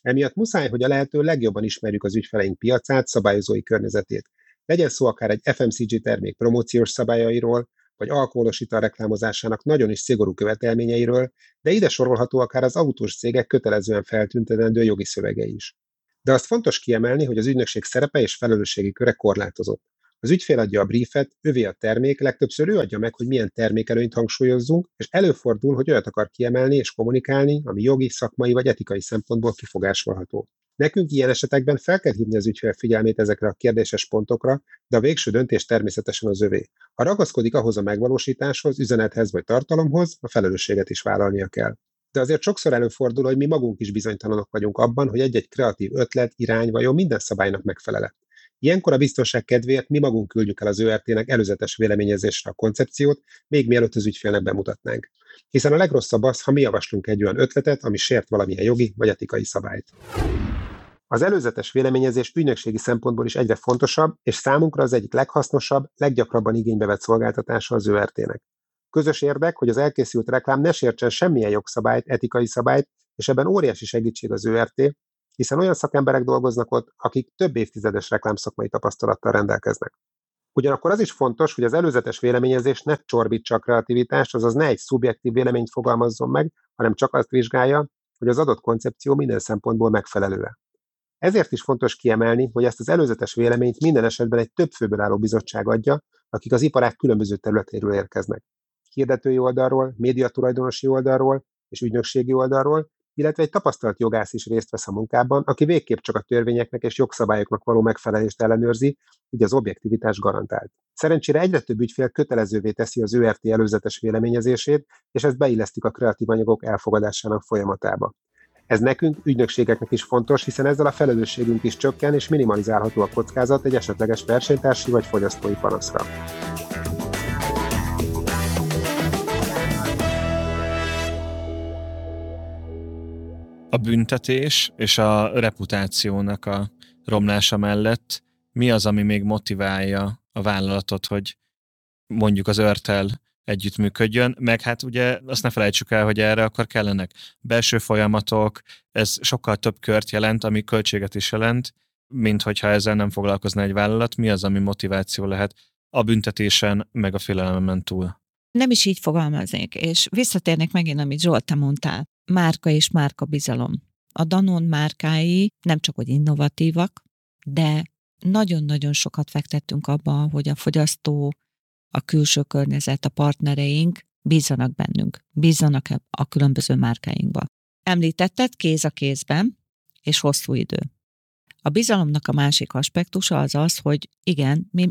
Emiatt muszáj, hogy a lehető legjobban ismerjük az ügyfeleink piacát, szabályozói környezetét. Legyen szó akár egy FMCG termék promóciós szabályairól, vagy alkoholos ital reklámozásának nagyon is szigorú követelményeiről, de ide sorolható akár az autós cégek kötelezően feltüntetendő jogi szövegei is. De azt fontos kiemelni, hogy az ügynökség szerepe és felelősségi köre korlátozott. Az ügyfél adja a briefet, övé a termék, legtöbbször ő adja meg, hogy milyen termékelőnyt hangsúlyozzunk, és előfordul, hogy olyat akar kiemelni és kommunikálni, ami jogi, szakmai vagy etikai szempontból kifogásolható. Nekünk ilyen esetekben fel kell hívni az ügyfél figyelmét ezekre a kérdéses pontokra, de a végső döntés természetesen az övé. Ha ragaszkodik ahhoz a megvalósításhoz, üzenethez vagy tartalomhoz, a felelősséget is vállalnia kell de azért sokszor előfordul, hogy mi magunk is bizonytalanok vagyunk abban, hogy egy-egy kreatív ötlet, irány vajon minden szabálynak megfelele. Ilyenkor a biztonság kedvéért mi magunk küldjük el az ÖRT-nek előzetes véleményezésre a koncepciót, még mielőtt az ügyfélnek bemutatnánk. Hiszen a legrosszabb az, ha mi javaslunk egy olyan ötletet, ami sért valamilyen jogi vagy etikai szabályt. Az előzetes véleményezés ügynökségi szempontból is egyre fontosabb, és számunkra az egyik leghasznosabb, leggyakrabban igénybe vett szolgáltatása az ÖRT-nek. Közös érdek, hogy az elkészült reklám ne sértsen semmilyen jogszabályt, etikai szabályt, és ebben óriási segítség az ÖRT, hiszen olyan szakemberek dolgoznak ott, akik több évtizedes reklámszakmai tapasztalattal rendelkeznek. Ugyanakkor az is fontos, hogy az előzetes véleményezés ne csorbítsa a kreativitást, azaz ne egy szubjektív véleményt fogalmazzon meg, hanem csak azt vizsgálja, hogy az adott koncepció minden szempontból megfelelő. Ezért is fontos kiemelni, hogy ezt az előzetes véleményt minden esetben egy több főből álló bizottság adja, akik az iparák különböző területéről érkeznek hirdetői oldalról, médiatulajdonosi oldalról és ügynökségi oldalról, illetve egy tapasztalt jogász is részt vesz a munkában, aki végképp csak a törvényeknek és jogszabályoknak való megfelelést ellenőrzi, így az objektivitás garantált. Szerencsére egyre több ügyfél kötelezővé teszi az ÖRT előzetes véleményezését, és ezt beillesztik a kreatív anyagok elfogadásának folyamatába. Ez nekünk, ügynökségeknek is fontos, hiszen ezzel a felelősségünk is csökken, és minimalizálható a kockázat egy esetleges versenytársi vagy fogyasztói panaszra. A büntetés és a reputációnak a romlása mellett mi az, ami még motiválja a vállalatot, hogy mondjuk az örtel együttműködjön, meg hát ugye azt ne felejtsük el, hogy erre akkor kellenek belső folyamatok, ez sokkal több kört jelent, ami költséget is jelent, mint hogyha ezzel nem foglalkozna egy vállalat, mi az, ami motiváció lehet a büntetésen, meg a félelemen túl. Nem is így fogalmaznék, és visszatérnék megint, amit Zsolt, te mondtál márka és márka bizalom. A Danon márkái nem csak hogy innovatívak, de nagyon-nagyon sokat fektettünk abba, hogy a fogyasztó, a külső környezet, a partnereink bízzanak bennünk, bízzanak a különböző márkáinkba. Említetted kéz a kézben, és hosszú idő. A bizalomnak a másik aspektusa az az, hogy igen, mi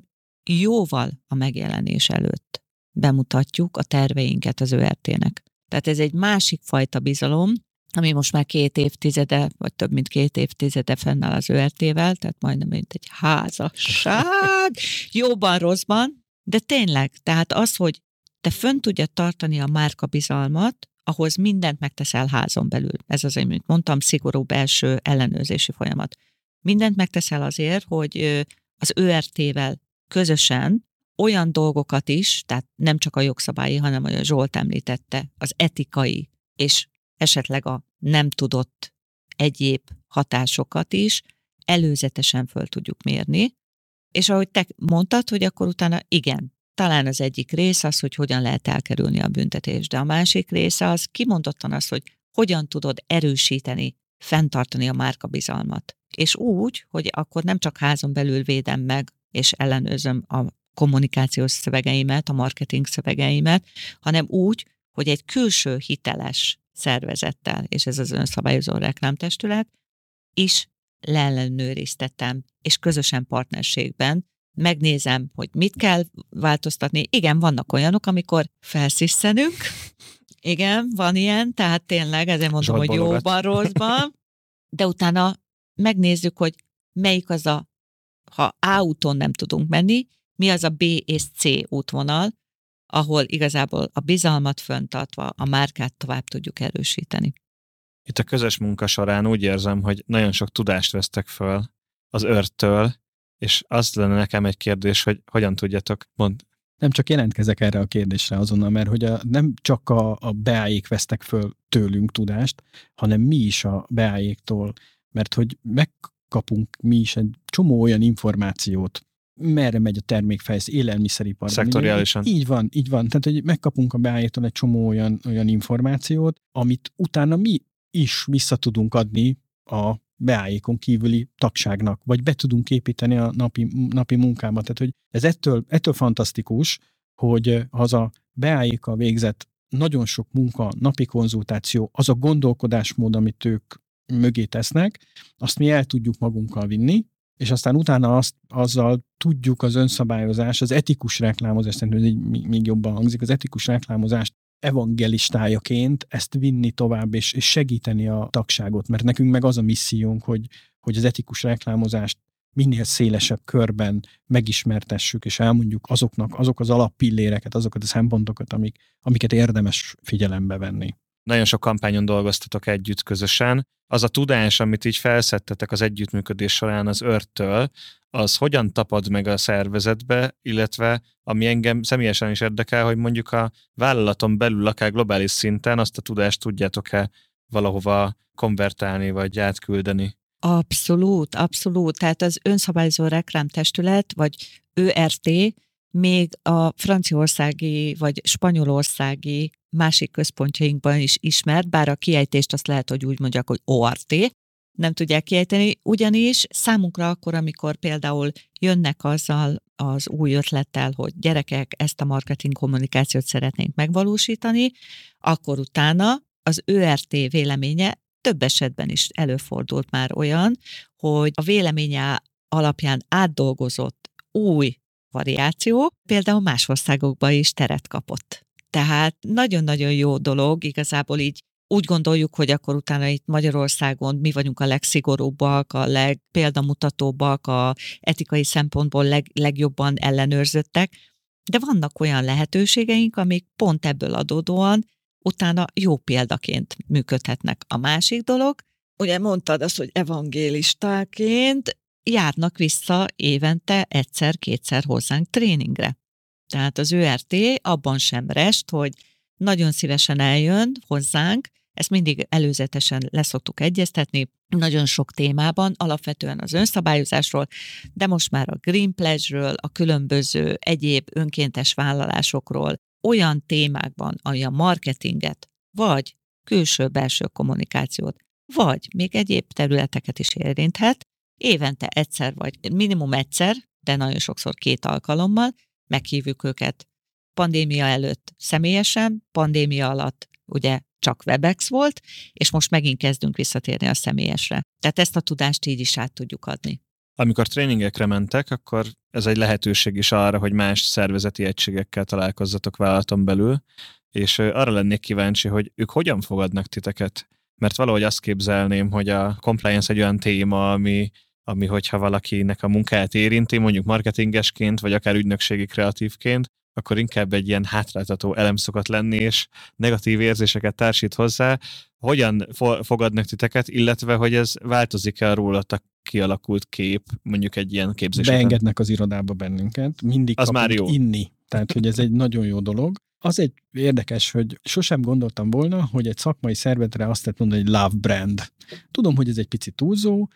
jóval a megjelenés előtt bemutatjuk a terveinket az ÖRT-nek. Tehát ez egy másik fajta bizalom, ami most már két évtizede, vagy több mint két évtizede fennáll az ÖRT-vel, tehát majdnem mint egy házasság, jóban, rosszban, de tényleg, tehát az, hogy te fönn tudja tartani a márka bizalmat, ahhoz mindent megteszel házon belül. Ez az, amit mondtam, szigorú belső ellenőrzési folyamat. Mindent megteszel azért, hogy az ÖRT-vel közösen olyan dolgokat is, tehát nem csak a jogszabályi, hanem a Zsolt említette, az etikai és esetleg a nem tudott egyéb hatásokat is előzetesen föl tudjuk mérni, és ahogy te mondtad, hogy akkor utána igen, talán az egyik rész az, hogy hogyan lehet elkerülni a büntetést, de a másik része az kimondottan az, hogy hogyan tudod erősíteni, fenntartani a márka bizalmat. És úgy, hogy akkor nem csak házon belül védem meg, és ellenőrzöm a kommunikációs szövegeimet, a marketing szövegeimet, hanem úgy, hogy egy külső hiteles szervezettel, és ez az önszabályozó reklámtestület, is leellenőriztetem, és közösen partnerségben megnézem, hogy mit kell változtatni. Igen, vannak olyanok, amikor felszisszenünk, igen, van ilyen, tehát tényleg ezért mondom, hogy jóban, rosszban, de utána megnézzük, hogy melyik az a, ha A úton nem tudunk menni, mi az a B és C útvonal, ahol igazából a bizalmat föntartva a márkát tovább tudjuk erősíteni. Itt a közös munka során úgy érzem, hogy nagyon sok tudást vesztek föl az őrtől, és az lenne nekem egy kérdés, hogy hogyan tudjátok mond. Nem csak jelentkezek erre a kérdésre azonnal, mert hogy a, nem csak a, a beájék vesztek föl tőlünk tudást, hanem mi is a beájéktól, mert hogy megkapunk mi is egy csomó olyan információt, merre megy a termékfejlesz, élelmiszeripar. Szektoriálisan. Így van, így van. Tehát, hogy megkapunk a beállítól egy csomó olyan, olyan információt, amit utána mi is vissza tudunk adni a beállíkon kívüli tagságnak, vagy be tudunk építeni a napi, napi munkába. Tehát, hogy ez ettől, ettől fantasztikus, hogy az a beállíka végzett nagyon sok munka, napi konzultáció, az a gondolkodásmód, amit ők mögé tesznek, azt mi el tudjuk magunkkal vinni, és aztán utána azt, azzal tudjuk az önszabályozás, az etikus reklámozás, szerintem ez így még jobban hangzik, az etikus reklámozást evangelistájaként ezt vinni tovább, és, és segíteni a tagságot, mert nekünk meg az a missziónk, hogy, hogy az etikus reklámozást minél szélesebb körben megismertessük, és elmondjuk azoknak azok az alappilléreket, azokat a szempontokat, amik, amiket érdemes figyelembe venni. Nagyon sok kampányon dolgoztatok együtt közösen. Az a tudás, amit így felszettetek az együttműködés során az örtől, az hogyan tapad meg a szervezetbe, illetve ami engem személyesen is érdekel, hogy mondjuk a vállalaton belül, akár globális szinten azt a tudást tudjátok-e valahova konvertálni, vagy átküldeni? Abszolút, abszolút. Tehát az önszabályozó reklámtestület, vagy ÖRT még a franciaországi vagy spanyolországi másik központjainkban is ismert, bár a kiejtést azt lehet, hogy úgy mondják, hogy ORT, nem tudják kiejteni, ugyanis számunkra akkor, amikor például jönnek azzal az új ötlettel, hogy gyerekek, ezt a marketing kommunikációt szeretnénk megvalósítani, akkor utána az ÖRT véleménye több esetben is előfordult már olyan, hogy a véleménye alapján átdolgozott új variáció például más országokban is teret kapott. Tehát nagyon-nagyon jó dolog, igazából így úgy gondoljuk, hogy akkor utána itt Magyarországon mi vagyunk a legszigorúbbak, a legpéldamutatóbbak, a etikai szempontból leg, legjobban ellenőrzöttek, de vannak olyan lehetőségeink, amik pont ebből adódóan utána jó példaként működhetnek. A másik dolog, ugye mondtad azt, hogy evangélistáként járnak vissza évente egyszer-kétszer hozzánk tréningre. Tehát az ÖRT abban sem rest, hogy nagyon szívesen eljön hozzánk, ezt mindig előzetesen leszoktuk egyeztetni, nagyon sok témában, alapvetően az önszabályozásról, de most már a Green Pledge-ről, a különböző egyéb önkéntes vállalásokról, olyan témákban, ami a marketinget, vagy külső-belső kommunikációt, vagy még egyéb területeket is érinthet, évente egyszer, vagy minimum egyszer, de nagyon sokszor két alkalommal meghívjuk őket pandémia előtt személyesen, pandémia alatt ugye csak Webex volt, és most megint kezdünk visszatérni a személyesre. Tehát ezt a tudást így is át tudjuk adni. Amikor tréningekre mentek, akkor ez egy lehetőség is arra, hogy más szervezeti egységekkel találkozzatok vállalaton belül, és arra lennék kíváncsi, hogy ők hogyan fogadnak titeket. Mert valahogy azt képzelném, hogy a compliance egy olyan téma, ami ami hogyha valakinek a munkáját érinti, mondjuk marketingesként, vagy akár ügynökségi kreatívként, akkor inkább egy ilyen hátráltató elem szokott lenni, és negatív érzéseket társít hozzá. Hogyan fo- fogadnak titeket, illetve hogy ez változik-e a rólatok kialakult kép, mondjuk egy ilyen képzésen? Beengednek az irodába bennünket, mindig az már jó. inni. Tehát, hogy ez egy nagyon jó dolog. Az egy érdekes, hogy sosem gondoltam volna, hogy egy szakmai szervetre azt lehet mondani, hogy love brand. Tudom, hogy ez egy picit túlzó,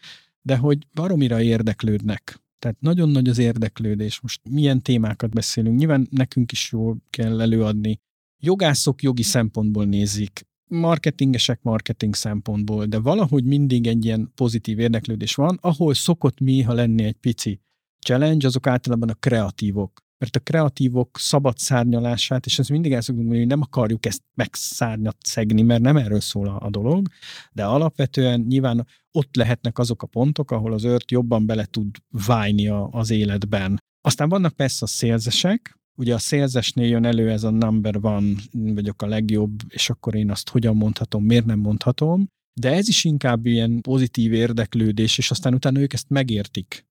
de hogy baromira érdeklődnek. Tehát nagyon nagy az érdeklődés. Most milyen témákat beszélünk. Nyilván nekünk is jól kell előadni. Jogászok jogi szempontból nézik marketingesek marketing szempontból, de valahogy mindig egy ilyen pozitív érdeklődés van, ahol szokott néha lenni egy pici challenge, azok általában a kreatívok. Mert a kreatívok szabad szárnyalását, és ezt mindig el szoktunk mondani, hogy nem akarjuk ezt megszárnyat szegni, mert nem erről szól a, a dolog, de alapvetően nyilván ott lehetnek azok a pontok, ahol az ört jobban bele tud válni a, az életben. Aztán vannak persze a szélzesek, ugye a szélzesnél jön elő ez a number one, vagyok a legjobb, és akkor én azt hogyan mondhatom, miért nem mondhatom, de ez is inkább ilyen pozitív érdeklődés, és aztán utána ők ezt megértik.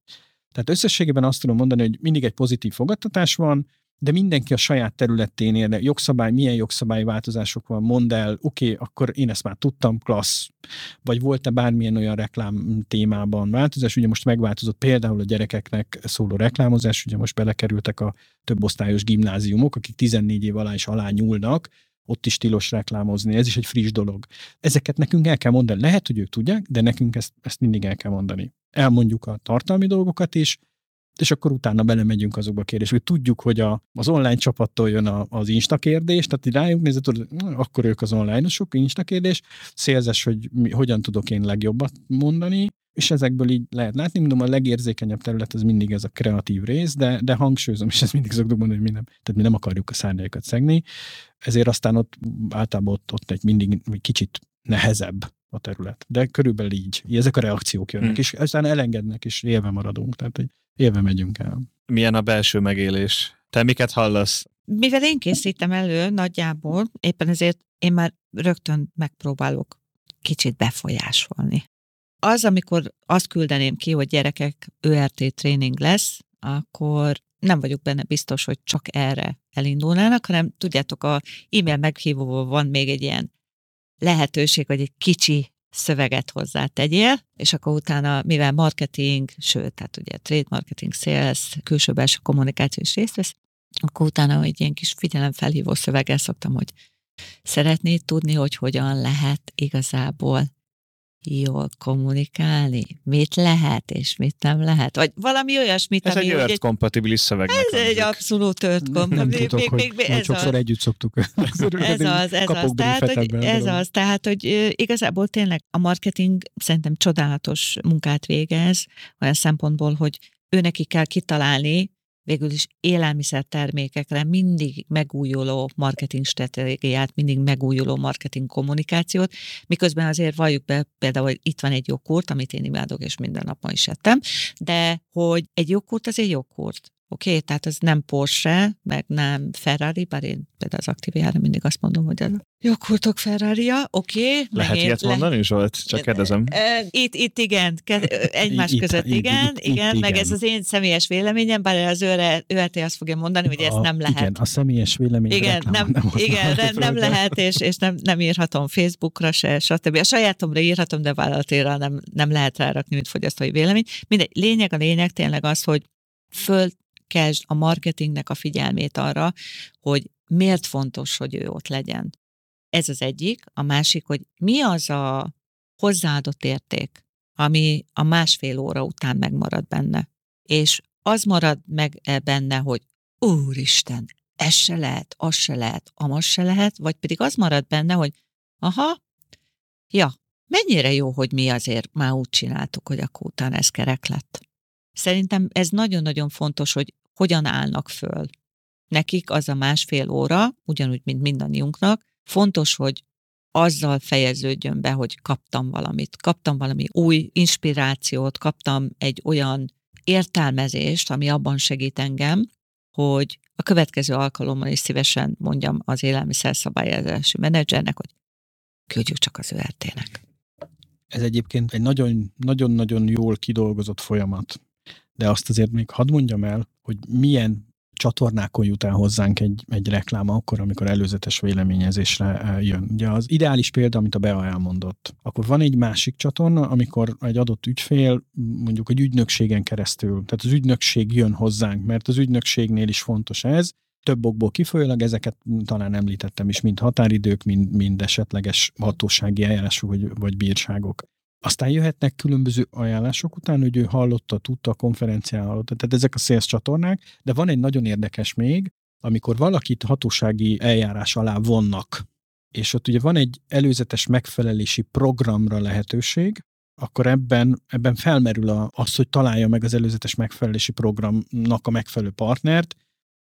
Tehát összességében azt tudom mondani, hogy mindig egy pozitív fogadtatás van, de mindenki a saját területén érne. Jogszabály, milyen jogszabályi változások van, mondd el, oké, okay, akkor én ezt már tudtam, klassz. Vagy volt-e bármilyen olyan reklám témában változás? Ugye most megváltozott például a gyerekeknek szóló reklámozás, ugye most belekerültek a több osztályos gimnáziumok, akik 14 év alá is alá nyúlnak, ott is tilos reklámozni, ez is egy friss dolog. Ezeket nekünk el kell mondani. Lehet, hogy ők tudják, de nekünk ezt, ezt mindig el kell mondani. Elmondjuk a tartalmi dolgokat is, és akkor utána belemegyünk azokba a kérdésbe. Tudjuk, hogy a, az online csapattól jön a, az Insta kérdés, tehát rájuk nézett, tudod, akkor ők az online-osok, Insta kérdés, szélzes, hogy mi, hogyan tudok én legjobbat mondani, és ezekből így lehet látni, mondom, a legérzékenyebb terület az mindig ez a kreatív rész, de, de hangsúlyozom, és ezt mindig szoktuk mondani, hogy mi nem, tehát mi nem akarjuk a szárnyaikat szegni, ezért aztán ott általában ott, ott egy mindig egy kicsit nehezebb a terület. De körülbelül így. Ezek a reakciók jönnek, hmm. és aztán elengednek, és élve maradunk. Tehát, hogy élve megyünk el. Milyen a belső megélés? Te miket hallasz? Mivel én készítem elő nagyjából, éppen ezért én már rögtön megpróbálok kicsit befolyásolni. Az, amikor azt küldeném ki, hogy gyerekek ÖRT tréning lesz, akkor nem vagyok benne biztos, hogy csak erre elindulnának, hanem tudjátok, a e-mail meghívóval van még egy ilyen lehetőség, hogy egy kicsi szöveget hozzá tegyél, és akkor utána, mivel marketing, sőt, tehát ugye trade marketing, sales, külső-belső kommunikáció is részt vesz, akkor utána egy ilyen kis figyelemfelhívó szöveggel szoktam, hogy szeretnéd tudni, hogy hogyan lehet igazából jól kommunikálni, mit lehet és mit nem lehet, vagy valami olyasmit, ez ami... egy egy kompatibilis szöveg. Ez hangzik. egy abszolút tört Nem, nem még, tudok, még, hogy, még, ez sokszor az, együtt szoktuk. ez az, ez az, tehát, hogy, ez az, tehát, hogy igazából tényleg a marketing szerintem csodálatos munkát végez, olyan szempontból, hogy ő neki kell kitalálni, végül is élelmiszertermékekre mindig megújuló marketing stratégiát, mindig megújuló marketing kommunikációt, miközben azért valljuk be, például, hogy itt van egy joghurt, amit én imádok, és minden nap ma is ettem, de hogy egy joghurt az egy joghurt. Oké, okay? tehát ez nem Porsche, meg nem Ferrari, bár én például az Activiára mindig azt mondom, hogy a joghurtok Ferrari-a, oké. Okay, lehet ilyet le... mondani, Zsolt? Csak kérdezem. Itt, itt igen, egymás itt, között itt, igen, itt, igen, itt, meg igen. ez az én személyes véleményem, bár az őre, őrté azt fogja mondani, hogy ez nem lehet. Igen, a személyes vélemény. Igen, nem, nem, igen, nem, nem lehet, és, és nem, nem írhatom Facebookra se, stb. A sajátomra írhatom, de vállalatére nem, nem lehet rárakni, mint fogyasztói vélemény. Mindegy, lényeg a lényeg tényleg az, hogy föl kezd a marketingnek a figyelmét arra, hogy miért fontos, hogy ő ott legyen. Ez az egyik. A másik, hogy mi az a hozzáadott érték, ami a másfél óra után megmarad benne. És az marad meg e benne, hogy úristen, ez se lehet, az se lehet, amaz se lehet, vagy pedig az marad benne, hogy aha, ja, mennyire jó, hogy mi azért már úgy csináltuk, hogy akkor utána ez kerek lett. Szerintem ez nagyon-nagyon fontos, hogy hogyan állnak föl. Nekik az a másfél óra, ugyanúgy, mint mindannyiunknak, fontos, hogy azzal fejeződjön be, hogy kaptam valamit, kaptam valami új inspirációt, kaptam egy olyan értelmezést, ami abban segít engem, hogy a következő alkalommal is szívesen mondjam az élelmiszer szabályozási menedzsernek, hogy küldjük csak az ÖRT-nek. Ez egyébként egy nagyon-nagyon jól kidolgozott folyamat de azt azért még hadd mondjam el, hogy milyen csatornákon jut el hozzánk egy, egy reklám akkor, amikor előzetes véleményezésre e, jön. Ugye az ideális példa, amit a Bea elmondott, akkor van egy másik csatorna, amikor egy adott ügyfél mondjuk egy ügynökségen keresztül, tehát az ügynökség jön hozzánk, mert az ügynökségnél is fontos ez, több okból kifolyólag, ezeket talán említettem is, mind határidők, mind, mind esetleges hatósági eljárások vagy, vagy bírságok. Aztán jöhetnek különböző ajánlások után, hogy ő hallotta, tudta, a konferencián hallotta, tehát ezek a sales csatornák, de van egy nagyon érdekes még, amikor valakit hatósági eljárás alá vonnak, és ott ugye van egy előzetes megfelelési programra lehetőség, akkor ebben, ebben felmerül a, az, hogy találja meg az előzetes megfelelési programnak a megfelelő partnert,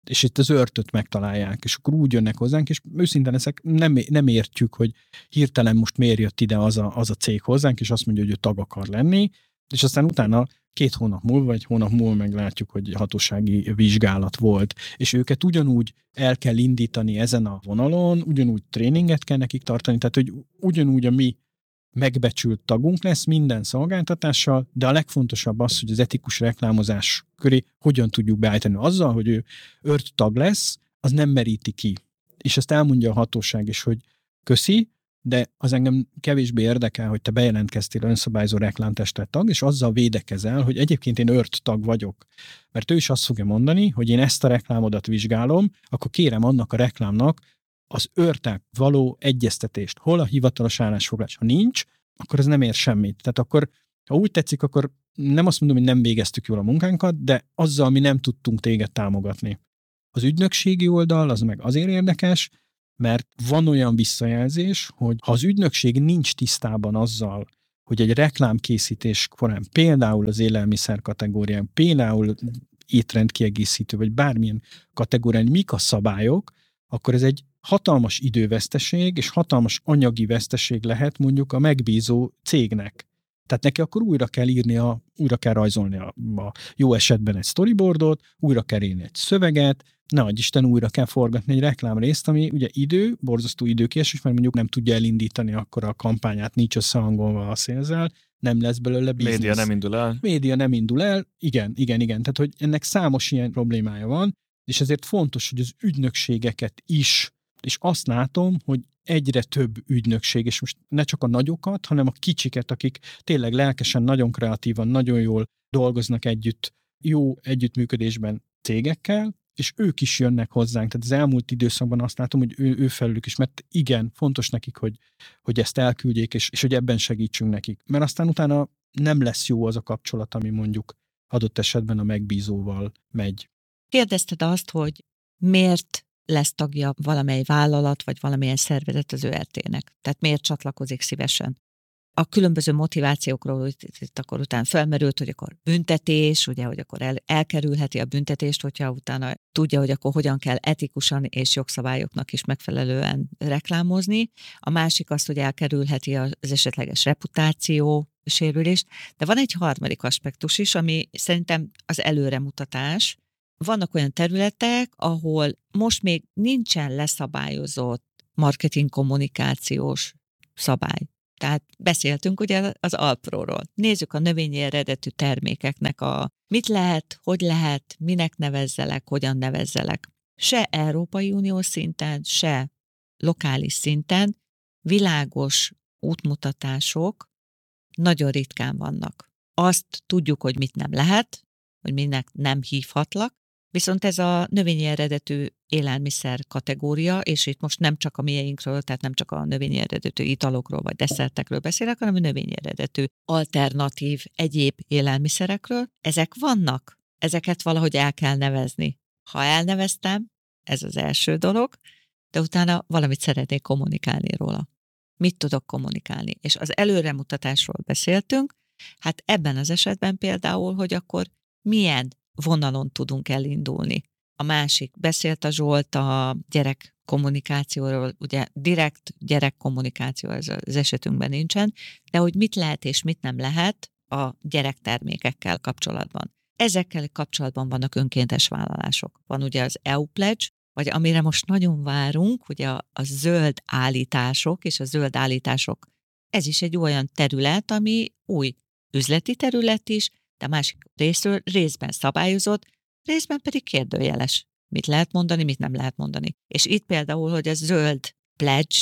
és itt az örtöt megtalálják, és akkor úgy jönnek hozzánk, és őszintén ezek nem, nem értjük, hogy hirtelen most miért jött ide az a, az a cég hozzánk, és azt mondja, hogy ő tag akar lenni, és aztán utána két hónap múlva, vagy hónap múlva meglátjuk, hogy hatósági vizsgálat volt, és őket ugyanúgy el kell indítani ezen a vonalon, ugyanúgy tréninget kell nekik tartani, tehát hogy ugyanúgy a mi megbecsült tagunk lesz minden szolgáltatással, de a legfontosabb az, hogy az etikus reklámozás köré hogyan tudjuk beállítani. Azzal, hogy ő ört tag lesz, az nem meríti ki. És ezt elmondja a hatóság is, hogy köszi, de az engem kevésbé érdekel, hogy te bejelentkeztél önszabályzó reklámtestet tag, és azzal védekezel, hogy egyébként én ört tag vagyok. Mert ő is azt fogja mondani, hogy én ezt a reklámodat vizsgálom, akkor kérem annak a reklámnak az őrták való egyeztetést. Hol a hivatalos állásfoglalás? Ha nincs, akkor ez nem ér semmit. Tehát akkor, ha úgy tetszik, akkor nem azt mondom, hogy nem végeztük jól a munkánkat, de azzal mi nem tudtunk téged támogatni. Az ügynökségi oldal az meg azért érdekes, mert van olyan visszajelzés, hogy ha az ügynökség nincs tisztában azzal, hogy egy reklámkészítés korán például az élelmiszer kategórián, például étrendkiegészítő, vagy bármilyen kategórián mik a szabályok, akkor ez egy hatalmas időveszteség és hatalmas anyagi veszteség lehet mondjuk a megbízó cégnek. Tehát neki akkor újra kell írnia, újra kell rajzolni a, a jó esetben egy storyboardot, újra kell írni egy szöveget, ne adj Isten, újra kell forgatni egy reklámrészt, ami ugye idő, borzasztó időkésés, mert mondjuk nem tudja elindítani akkor a kampányát, nincs összehangolva a szélzel, nem lesz belőle biznisz. Média nem indul el. Média nem indul el, igen, igen, igen. Tehát, hogy ennek számos ilyen problémája van, és ezért fontos, hogy az ügynökségeket is és azt látom, hogy egyre több ügynökség, és most ne csak a nagyokat, hanem a kicsiket, akik tényleg lelkesen, nagyon kreatívan, nagyon jól dolgoznak együtt, jó együttműködésben cégekkel, és ők is jönnek hozzánk. Tehát az elmúlt időszakban azt látom, hogy ő, ő felülük is, mert igen, fontos nekik, hogy, hogy ezt elküldjék, és, és hogy ebben segítsünk nekik. Mert aztán utána nem lesz jó az a kapcsolat, ami mondjuk adott esetben a megbízóval megy. Kérdezted azt, hogy miért lesz tagja valamely vállalat, vagy valamilyen szervezet az ÖRT-nek. Tehát miért csatlakozik szívesen? A különböző motivációkról itt akkor utána felmerült, hogy akkor büntetés, ugye, hogy akkor el, elkerülheti a büntetést, hogyha utána tudja, hogy akkor hogyan kell etikusan és jogszabályoknak is megfelelően reklámozni. A másik az, hogy elkerülheti az esetleges reputáció sérülést. De van egy harmadik aspektus is, ami szerintem az előremutatás, vannak olyan területek, ahol most még nincsen leszabályozott marketing kommunikációs szabály. Tehát beszéltünk ugye az Alpróról. Nézzük a növényi eredetű termékeknek a mit lehet, hogy lehet, minek nevezzelek, hogyan nevezzelek. Se Európai Unió szinten, se lokális szinten világos útmutatások nagyon ritkán vannak. Azt tudjuk, hogy mit nem lehet, hogy minek nem hívhatlak, Viszont ez a növényi eredetű élelmiszer kategória, és itt most nem csak a mieinkről, tehát nem csak a növényi eredetű italokról vagy desszertekről beszélek, hanem a növényi eredetű alternatív egyéb élelmiszerekről. Ezek vannak, ezeket valahogy el kell nevezni. Ha elneveztem, ez az első dolog, de utána valamit szeretnék kommunikálni róla. Mit tudok kommunikálni? És az előremutatásról beszéltünk, hát ebben az esetben például, hogy akkor milyen vonalon tudunk elindulni. A másik, beszélt a Zsolt a gyerek kommunikációról, ugye direkt gyerek kommunikáció ez az esetünkben nincsen, de hogy mit lehet és mit nem lehet a gyerektermékekkel kapcsolatban. Ezekkel kapcsolatban vannak önkéntes vállalások. Van ugye az EU Pledge, vagy amire most nagyon várunk, ugye a, a zöld állítások, és a zöld állítások, ez is egy olyan terület, ami új üzleti terület is, de másik részről részben szabályozott, részben pedig kérdőjeles. Mit lehet mondani, mit nem lehet mondani. És itt például, hogy a zöld pledge,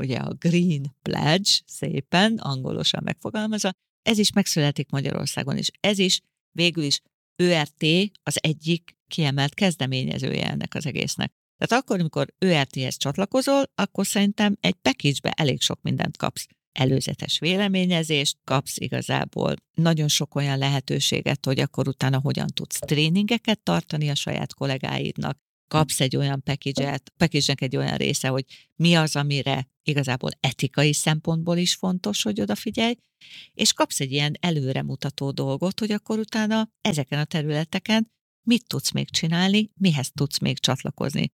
ugye a green pledge, szépen, angolosan megfogalmazva, ez is megszületik Magyarországon, és ez is végül is ÖRT az egyik kiemelt kezdeményezője ennek az egésznek. Tehát akkor, amikor ÖRT-hez csatlakozol, akkor szerintem egy package elég sok mindent kapsz előzetes véleményezést kapsz igazából. Nagyon sok olyan lehetőséget, hogy akkor utána hogyan tudsz tréningeket tartani a saját kollégáidnak, kapsz egy olyan package-et, package egy olyan része, hogy mi az, amire igazából etikai szempontból is fontos, hogy odafigyelj, és kapsz egy ilyen előremutató dolgot, hogy akkor utána ezeken a területeken mit tudsz még csinálni, mihez tudsz még csatlakozni.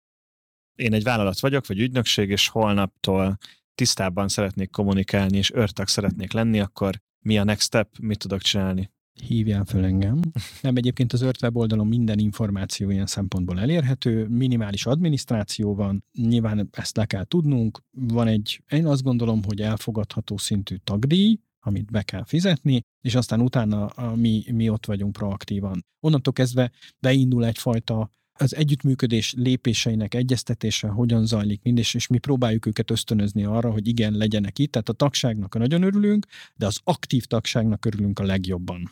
Én egy vállalat vagyok, vagy ügynökség, és holnaptól tisztában szeretnék kommunikálni, és örtag szeretnék lenni, akkor mi a next step, mit tudok csinálni? hívjál föl engem. Nem egyébként az Ört weboldalon minden információ ilyen szempontból elérhető, minimális adminisztráció van, nyilván ezt le kell tudnunk, van egy, én azt gondolom, hogy elfogadható szintű tagdíj, amit be kell fizetni, és aztán utána a, mi, mi ott vagyunk proaktívan. Onnantól kezdve beindul egyfajta az együttműködés lépéseinek egyeztetése hogyan zajlik mind, és, és mi próbáljuk őket ösztönözni arra, hogy igen, legyenek itt. Tehát a tagságnak nagyon örülünk, de az aktív tagságnak örülünk a legjobban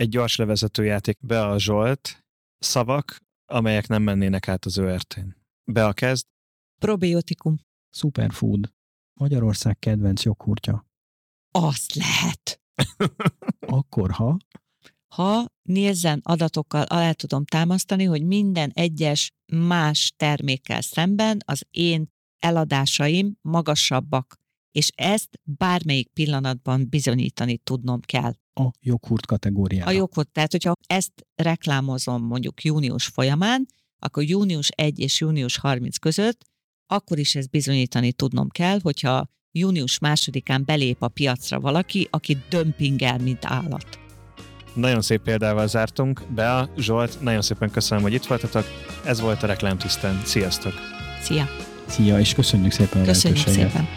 egy gyors levezetőjáték be a Zsolt, szavak, amelyek nem mennének át az ÖRT-n. Be a kezd. Probiotikum. Superfood. Magyarország kedvenc joghurtja. Azt lehet. Akkor, ha? Ha nézzen adatokkal alá tudom támasztani, hogy minden egyes más termékkel szemben az én eladásaim magasabbak, és ezt bármelyik pillanatban bizonyítani tudnom kell a joghurt kategóriára. A joghurt, tehát hogyha ezt reklámozom mondjuk június folyamán, akkor június 1 és június 30 között, akkor is ezt bizonyítani tudnom kell, hogyha június másodikán belép a piacra valaki, aki dömpingel, mint állat. Nagyon szép példával zártunk. Bea, Zsolt, nagyon szépen köszönöm, hogy itt voltatok. Ez volt a Reklámtisztán. Sziasztok! Szia! Szia, és köszönjük szépen a Köszönjük szépen!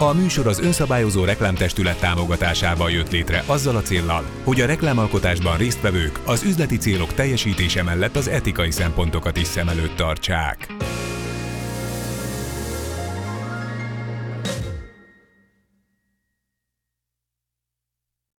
A műsor az önszabályozó reklámtestület támogatásával jött létre azzal a céllal, hogy a reklámalkotásban résztvevők az üzleti célok teljesítése mellett az etikai szempontokat is szem előtt tartsák.